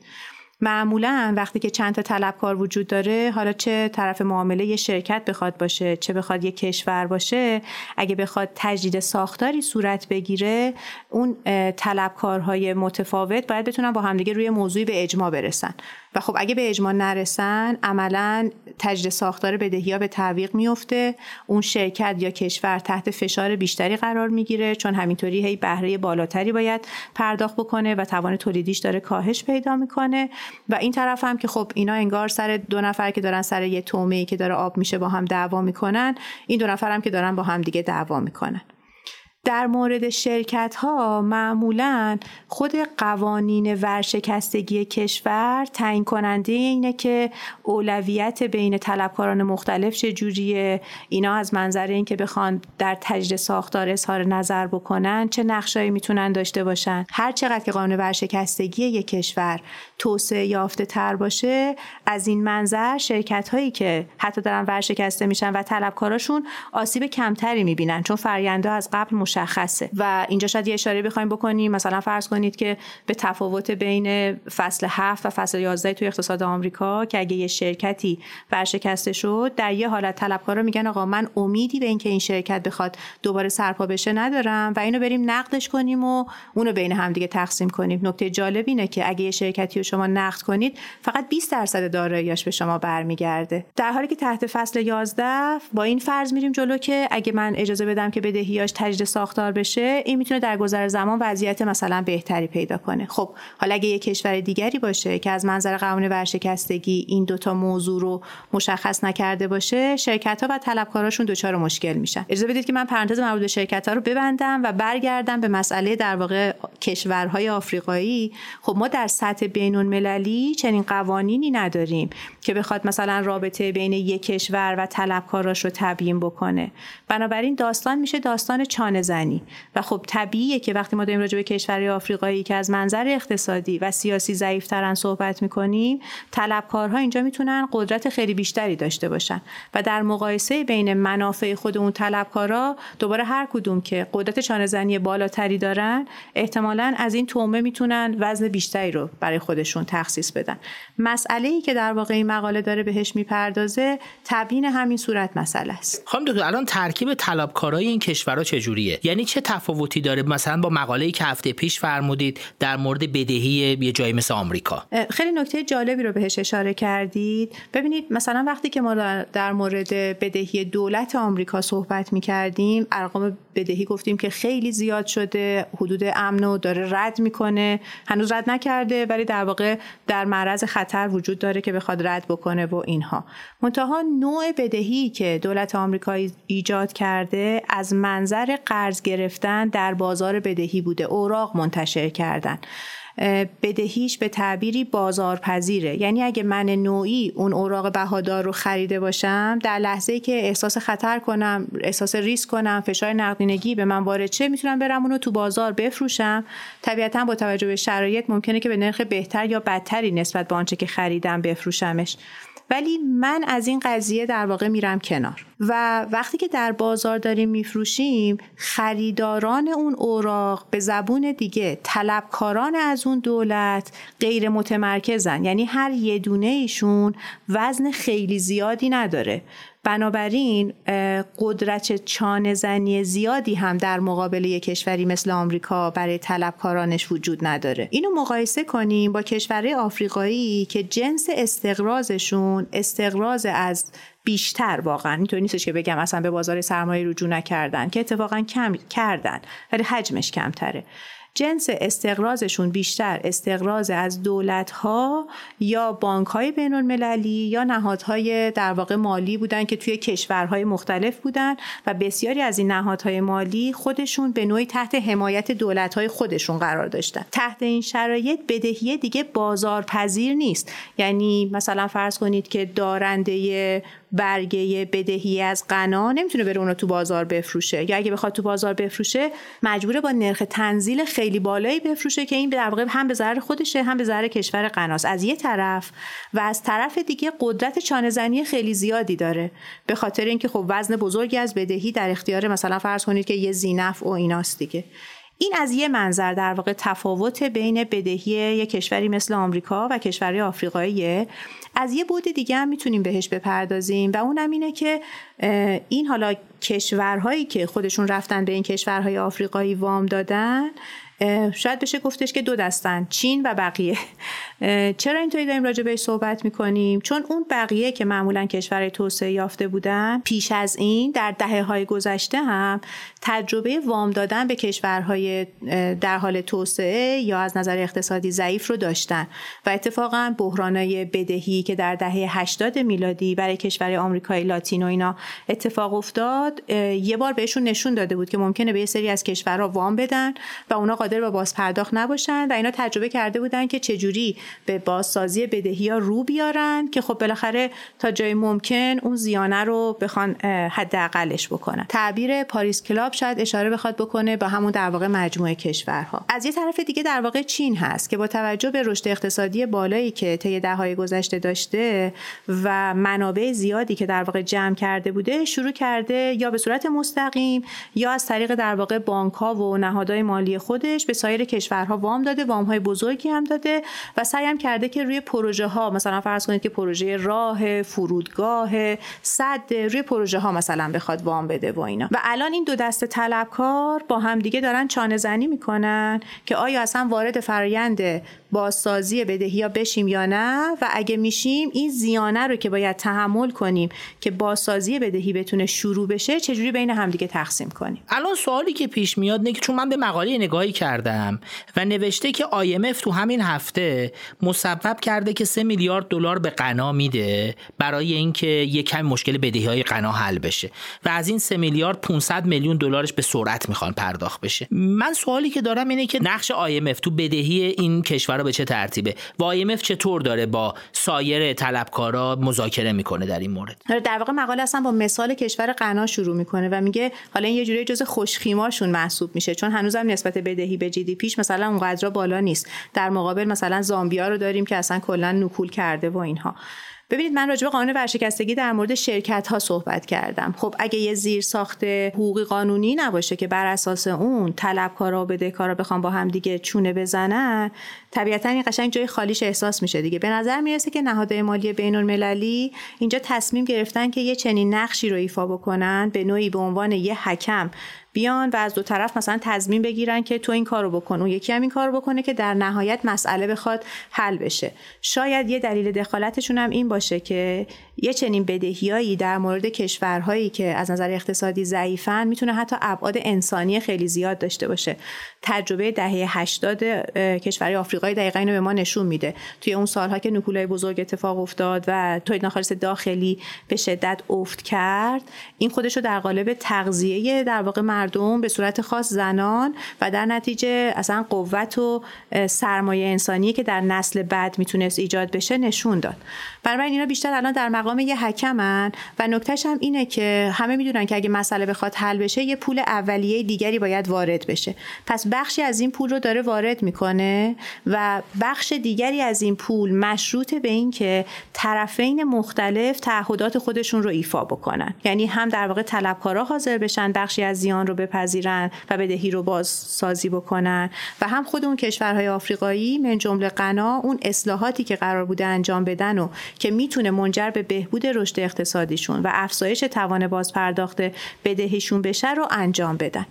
معمولا وقتی که چند تا طلبکار وجود داره حالا چه طرف معامله یه شرکت بخواد باشه چه بخواد یه کشور باشه اگه بخواد تجدید ساختاری صورت بگیره اون طلبکارهای متفاوت باید بتونن با همدیگه روی موضوعی به اجماع برسن. و خب اگه به اجماع نرسن عملا تجدید ساختار بدهی ها به تعویق میفته اون شرکت یا کشور تحت فشار بیشتری قرار می‌گیره چون همینطوری هی بهره بالاتری باید پرداخت بکنه و توان تولیدیش داره کاهش پیدا می‌کنه. و این طرف هم که خب اینا انگار سر دو نفر که دارن سر یه تومه که داره آب میشه با هم دعوا می‌کنن این دو نفر هم که دارن با هم دیگه دعوا می‌کنن. در مورد شرکت ها معمولا خود قوانین ورشکستگی کشور تعیین کننده اینه که اولویت بین طلبکاران مختلف چجوریه اینا از منظر اینکه بخوان در تجدید ساختار اظهار نظر بکنن چه نقشایی می‌تونن داشته باشن. هر چقدر که قانون ورشکستگی یک کشور توسعه یافته تر باشه از این منظر شرکت هایی که حتی دارن ورشکسته میشن و طلبکاراشون آسیب کمتری می‌بینن چون فرینده از قبل مشخصه. و اینجا شاید یه اشاره بخوایم بکنیم. مثلا فرض کنید که به تفاوت بین فصل 7 و فصل 11 توی اقتصاد آمریکا که اگه یه شرکتی ورشکسته شد در یه حالت طلبکارا میگن آقا من امیدی به اینکه این شرکت بخواد دوباره سرپا بشه ندارم و اینو بریم نقدش کنیم و اونو بین همدیگه تقسیم کنیم. نکته جالب اینه که اگه یه شرکتی رو شما نقد کنید فقط 20 درصد داراییاش به شما برمیگرده. در حالی که تحت فصل 11 با این فرض میریم جلو که اگه من اجازه بدم که بدهیاش تجدید ساختار بشه این می‌تونه در گذر زمان وضعیت مثلا بهتری پیدا کنه. خب حالا اگه یه کشور دیگری باشه که از منظر قانون ورشکستگی این دوتا موضوع رو مشخص نکرده باشه شرکت ها و طلبکاراشون دچار مشکل میشن. اجازه بدید که من پرانتز مربوط به شرکت ها رو ببندم و برگردم به مسئله در واقع کشورهای آفریقایی. خب ما در سطح بین المللی چنین قوانینی نداریم که بخواد مثلا رابطه بین یک کشور و طلبکاراش رو تبیین بکنه. بنابراین داستان میشه داستان چانه زنی و خب طبیعیه که وقتی ما داریم راجع به کشورهای آفریقایی که از منظر اقتصادی و سیاسی ضعیفترن صحبت می‌کنیم طلبکارها اینجا می‌تونن قدرت خیلی بیشتری داشته باشن. و در مقایسه بین منافع خود اون طلبکارا دوباره هر کدوم که قدرت چانه زنی بالاتری دارن احتمالا از این تومه می‌تونن وزن بیشتری رو برای خودشون تخصیص بدن. مسئله ای که در واقع این مقاله داره بهش می‌پردازه تبیین همین صورت مسئله است. خانم دکتر الان ترکیب طلبکارای این کشورها چجوریه؟ یعنی چه تفاوتی داره؟ مثلا با مقاله‌ای که هفته پیش فرمودید در مورد بدهی یه جایی مثل آمریکا. خیلی نکته جالبی رو بهش اشاره کردید. ببینید مثلا وقتی که ما در مورد بدهی دولت آمریکا صحبت می‌کردیم ارقام بدهی گفتیم که خیلی زیاد شده حدود امن داره رد می‌کنه. هنوز رد نکرده ولی در واقع در معرض خطر وجود داره که بخواد رد بکنه و اینها. منتها نوع بدهی که دولت آمریکا ایجاد کرده از منظر گرفتن در بازار بدهی بوده. اوراق منتشر کردن. بدهیش به تعبیری بازارپذیره. یعنی اگه من نوعی اون اوراق بهادار رو خریده باشم در لحظه ای که احساس خطر کنم احساس ریسک کنم فشار نقدینگی به من وارد چه می‌تونم برم اونو تو بازار بفروشم. طبیعتا با توجه به شرایط ممکنه که به نرخ بهتر یا بدتری نسبت به آنچه که خریدم بفروشمش. ولی من از این قضیه در واقع میرم کنار. و وقتی که در بازار داریم میفروشیم خریداران اون اوراق به زبون دیگه طلبکاران از اون دولت غیر متمرکزن. یعنی هر یه دونه ایشون وزن خیلی زیادی نداره. بنابراین قدرت چانه زنی زیادی هم در مقابل یک کشوری مثل آمریکا برای طلبکارانش وجود نداره. اینو مقایسه کنیم با کشورهای آفریقایی که جنس استقرازشون استقراز از بیشتر واقعا. اینطوری نیستش که بگم اصلا به بازار سرمایه رجوع نکردن که اتفاقا کم کردن ولی حجمش کمتره. جنس استقرازشون بیشتر استقراز از دولت ها یا بانک های بین المللی یا نهادهای در واقع مالی بودن که توی کشورهای مختلف بودن و بسیاری از این نهادهای مالی خودشون به نوعی تحت حمایت دولت های خودشون قرار داشتن. تحت این شرایط بدهی دیگه بازارپذیر نیست. یعنی مثلا فرض کنید که دارنده برگه بدهی از غنا نمی‌تونه بره اونو تو بازار بفروشه. یا اگه بخواد تو بازار بفروشه مجبوره با نرخ تنزیل خیلی بالایی بفروشه که این در واقع هم به ضرر خودشه هم به ضرر کشور غناست. از یه طرف و از طرف دیگه قدرت چانهزنی خیلی زیادی داره. به خاطر اینکه خب وزن بزرگی از بدهی در اختیار مثلا فرض کنید که یه زینف و ایناست دیگه. این از یه منظر در واقع تفاوت بین بدهی یک کشوری مثل آمریکا و کشوری آفریقایی از یه بود دیگه هم می‌تونیم بهش بپردازیم و اونم اینه که این حالا کشورهایی که خودشون رفتن به این کشورهای آفریقایی وام دادن شاید بشه گفتش که دو دستن چین و بقیه. چرا اینطوری داریم راجع بهش صحبت می‌کنیم؟ چون اون بقیه که معمولا کشور توسعه یافته بودن پیش از این در دهه های گذشته هم تجربه وام دادن به کشورهای در حال توسعه یا از نظر اقتصادی ضعیف رو داشتن. و اتفاقا بحرانای بدهی که در دهه 80 میلادی برای کشور آمریکای لاتین و اینا اتفاق افتاد یه بار بهشون نشون داده بود که ممکنه به سری از کشورها وام بدن و اونا قادر به باز پرداخت نباشن و اینا تجربه کرده بودن که چجوری به بازسازی بدهی ها رو بیارن که خب بالاخره تا جای ممکن اون زیانه رو بخوان حداقلش بکنن. تعبیر پاریس کلاب شاید اشاره بخواد بکنه با همون در واقع مجموعه کشورها. از یه طرف دیگه در واقع چین هست که با توجه به رشد اقتصادی بالایی که طی دههای گذشته داشته و منابع زیادی که در واقع جمع کرده بوده شروع کرده یا به صورت مستقیم یا از طریق در واقع بانک ها و نهادهای مالی خودش به سایر کشورها وام داده وام های بزرگی هم داده و سعی هم کرده که روی پروژه ها مثلا فرض کنید که پروژه راه فرودگاه صد روی پروژه ها مثلا بخواد وام بده و اینا. و الان این دو دسته طلبکار با هم دیگه دارن چانه زنی می‌کنن که آیا اصلا وارد فرایند بازسازی بدهی ها بشیم یا نه و اگه میشیم این زیانه رو که باید تحمل کنیم که بازسازی بدهی بتونه شروع بشه چجوری بین همدیگه تقسیم کنیم؟ الان سوالی که پیش میاد نه چون من به مقاله نگاهی کردم و نوشته که IMF تو همین هفته مسبب کرده که 3 میلیارد دلار به قنا میده برای اینکه یک کم مشکل بدهی های قنا حل بشه و از این 3 میلیارد 500 میلیون دلارش به سرعت می‌خوان پرداخت بشه. من سوالی که دارم اینه که نقش IMF تو بدهی این کشور به چه ترتیبه؟ و IMF چطور داره با سایر طلبکارا مذاکره می‌کنه در این مورد؟ آره، در واقع مقاله اصلا با مثال کشور غنا شروع می‌کنه و میگه حالا این یه جوری جز خوشخیماشون محسوب میشه چون هنوزم نسبت بدهی به جی دی پیش مثلا اونقدر بالا نیست. در مقابل مثلا زامبیا رو داریم که اصلا کلا نکول کرده و اینها. ببینید من راجع به قانون ورشکستگی در مورد شرکت ها صحبت کردم. خب اگه یه زیر ساخت حقوقی قانونی نباشه که بر اساس اون طلبکارا و بدهکارا بخوام با هم دیگه چونه بزنن طبیعتا این قشنگ جای خالیش احساس میشه دیگه. به نظر می‌رسه که نهادهای مالی بین المللی اینجا تصمیم گرفتن که یه چنین نقشی رو ایفا بکنن به نوعی به عنوان یه حکم بیان و از دو طرف مثلا تضمین بگیرن که تو این کارو بکن. اون یکی هم این کارو بکنه که در نهایت مسئله بخواد حل بشه. شاید یه دلیل دخالتشون هم این باشه که یه چنین بدهیایی در مورد کشورهایی که از نظر اقتصادی ضعیفن می‌تونه حتی ابعاد انسانی خیلی زیاد داشته باشه. تجربه دهه 80 کشورهای آفریقایی دقیقا اینو به ما نشون میده. توی اون سالها که نکولای بزرگ اتفاق افتاد و تولید ناخالص داخلی به شدت افت کرد این خودش رو در قالب تغذیه در واقع مردم به صورت خاص زنان و در نتیجه اصلا قوت و سرمایه انسانی که در نسل بعد می‌تونست ایجاد بشه نشون داد. بنابراین اینا بیشتر الان در مقام یه حکمن و نکتهش هم اینه که همه می‌دونن که اگه مسئله بخواد حل بشه یه پول اولیه دیگری باید وارد بشه. پس بخشی از این پول رو داره وارد می‌کنه و بخش دیگری از این پول مشروط به این که طرفین مختلف تعهدات خودشون رو ایفا بکنن. یعنی هم در واقع طلبکارا حاضر بشن بخشی از زیان رو بپذیرن و بدهی رو باز سازی بکنن و هم خود اون کشورهای آفریقایی من جمله غنا اون اصلاحاتی که قرار بوده انجام بدن و که می‌تونه منجر به بهبود رشد اقتصادیشون و افزایش توان باز پرداخت بدهیشون بشه رو انجام بدن.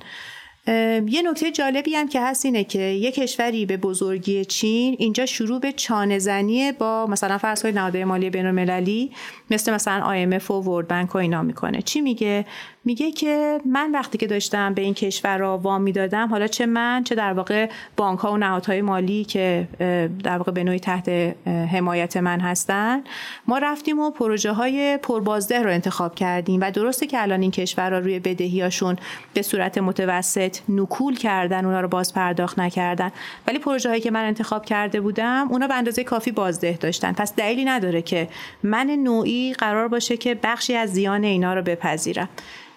یه نکته جالبی هم که هست اینه که یه کشوری به بزرگی چین اینجا شروع به چانه زنی با مثلا فرض کنید نهادهای مالی بین المللی مثل مثلا IMF و ورد بانک و اینا می‌کنه. چی میگه؟ میگه که من وقتی که داشتم به این کشور را وام می‌دادم حالا چه من چه در واقع بانک ها و نهادهای مالی که در واقع به نوعی تحت حمایت من هستن ما رفتیم و پروژه های پربازده رو انتخاب کردیم و درسته که الان این کشورها روی بدهیاشون به صورت متوسط نکول کردن اونا رو باز پرداخت نکردن. ولی پروژه هایی که من انتخاب کرده بودم اونا به اندازه کافی بازده داشتن. پس دلیلی نداره که من نوعی قرار باشه که بخشی از زیان اینا رو بپذیرم.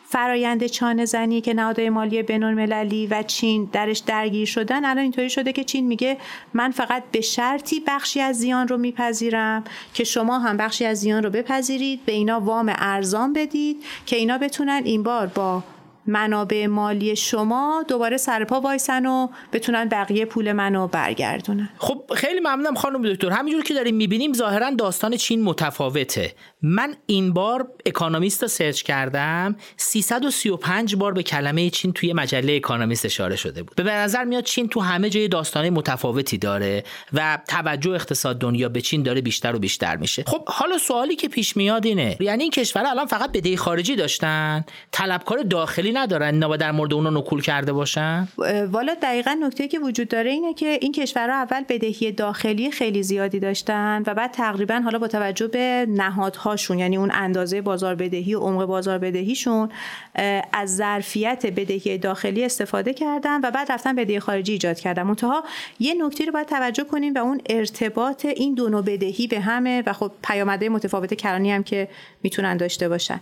فرایند چانه زنی که نهادهای مالی بینون مللی و چین درش درگیر شدن الان اینطوری شده که چین میگه من فقط به شرطی بخشی از زیان رو میپذیرم که شما هم بخشی از زیان رو بپذیرید به اینا وام ارزان بدید که اینا بتونن این بار با منابع مالی شما دوباره سرپا وایسن و بتونن بقیه پول منو برگردونن. خب خیلی ممنونم خانم دکتر. همینجور که داریم می‌بینیم ظاهرا داستان چین متفاوته. من این بار اکانومیست رو search کردم. 335 بار به کلمه چین توی مجله اکانومیست اشاره شده بود. به نظر میاد چین تو همه جای داستانه متفاوتی داره و توجه اقتصاد دنیا به چین داره بیشتر و بیشتر میشه. خب حالا سوالی که پیش میاد اینه. یعنی این کشور الان فقط بدهی خارجی داشتن طلبکار داخلی ندارن اینا در مورد اونا نکول کرده باشن؟ والا دقیقا نکته که وجود داره اینه که این کشورها اول بدهی داخلی خیلی زیادی داشتن و بعد تقریبا حالا با توجه به نهادهاشون یعنی اون اندازه بازار بدهی و عمق بازار بدهیشون از ظرفیت بدهی داخلی استفاده کردن و بعد رفتن بدهی خارجی ایجاد کردن. منتها یه نکته رو باید توجه کنیم و اون ارتباط این دو نوع بدهی به همه و خب پیامدهای متفاوت کرانی هم که می‌تونن داشته باشن.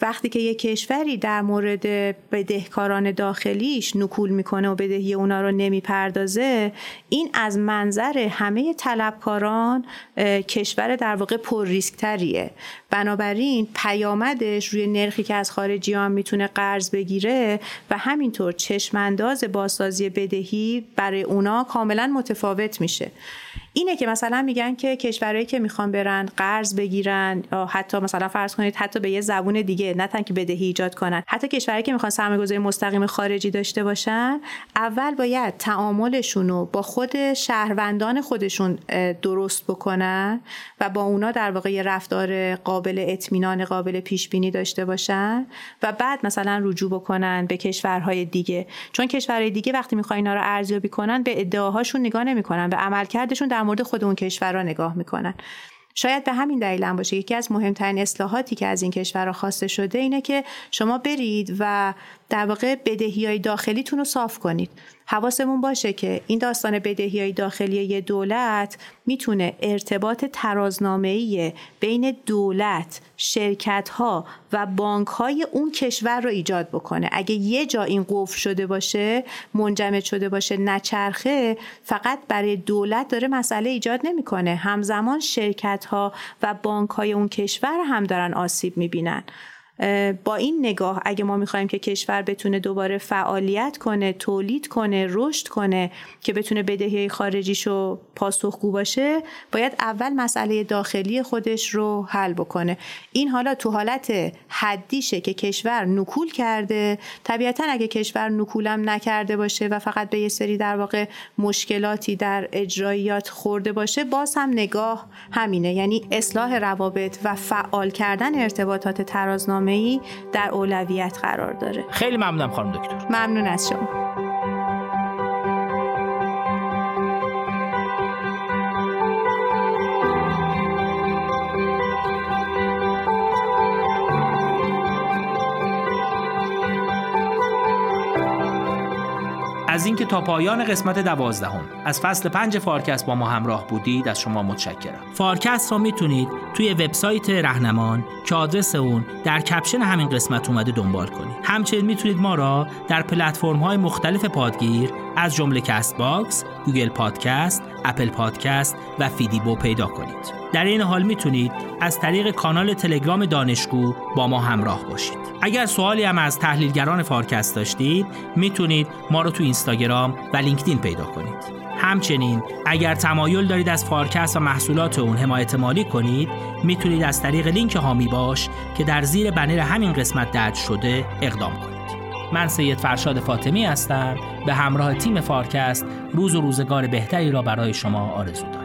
وقتی که یک کشوری در مورد بدهکاران داخلیش نکول می‌کنه و بدهی اونا رو نمی‌پردازه این از منظر همه طلبکاران کشور در واقع پر ریسک تریه بنابراین پیامدش روی نرخی که از خارجیان می‌تونه قرض بگیره و همینطور چشمانداز بازسازی بدهی برای اونا کاملا متفاوت میشه. اینه که مثلا میگن که کشورهایی که می‌خوان برن قرض بگیرن حتی مثلا فرض کنید حتی به یه زبون دیگه نه که بدهی ایجاد کنن. حتی کشورهایی که می‌خوان سرمایه‌گذاری مستقیم خارجی داشته باشن اول باید تعاملشون رو با خود شهروندان خودشون درست بکنن و با اونا در واقع رفتار قابل اطمینان قابل پیش بینی داشته باشن و بعد مثلا رجوع بکنن به کشورهای دیگه. چون کشورهای دیگه وقتی می‌خوان اینا رو ارزیابی کنن به ادعاهاشون نگاه نمی‌کنن به عملکردشون در مورد خود اون کشورها نگاه می‌کنن. شاید به همین دلیل هم باشه. یکی از مهمترین اصلاحاتی که از این کشورها خواسته شده اینه که شما برید و در واقع بدهی های داخلیتون رو صاف کنید حواسمون باشه که این داستان بدهی های داخلی یه دولت می‌تونه ارتباط ترازنامه‌ای بین دولت، شرکت ها و بانک های اون کشور رو ایجاد بکنه. اگه یه جا این قفل شده باشه، منجمد شده باشه، نچرخه، فقط برای دولت داره مسئله ایجاد نمی‌کنه. همزمان شرکت ها و بانک های اون کشور هم دارن آسیب می‌بینن. با این نگاه اگه ما می‌خوایم که کشور بتونه دوباره فعالیت کنه تولید کنه رشد کنه که بتونه بدهی خارجیشو پاسخگو باشه باید اول مسئله داخلی خودش رو حل بکنه. این حالا تو حالت حدیشه که کشور نکول کرده. طبیعتا اگه کشور نکولم نکرده باشه و فقط به یه سری در واقع مشکلاتی در اجراییات خورده باشه باز هم نگاه همینه. یعنی اصلاح روابط و فعال کردن ارتباطات ترازنامه ای در اولویت قرار داره. خیلی ممنونم خانم دکتر. ممنون از شما. از اینکه تا پایان قسمت دوازدهم. از فصل پنج فارکست با ما همراه بودید از شما متشکرم. فارکست را می‌تونید توی وبسایت رهنمان که آدرس اون در caption همین قسمت اومده دنبال کنید. همچنین می‌تونید ما را در پلتفرم های مختلف پادگیر از جمله کست باکس، گوگل پادکست، اپل پادکست و فیدیبو پیدا کنید. در این حال می‌تونید از طریق کانال تلگرام دانشگو با ما همراه باشید. اگر سوالی هم از تحلیلگران فارکست داشتید می‌تونید ما رو تو اینستاگرام و لینکدین پیدا کنید. همچنین اگر تمایل دارید از فارکست و محصولات اون حمایت مالی کنید می‌تونید از طریق لینک حامی باش که در زیر بنر همین قسمت درج شده اقدام کنید. من سید فرشاد فاطمی هستم. به همراه تیم فارکست روز و روزگار بهتری را برای شما آرزو دارم.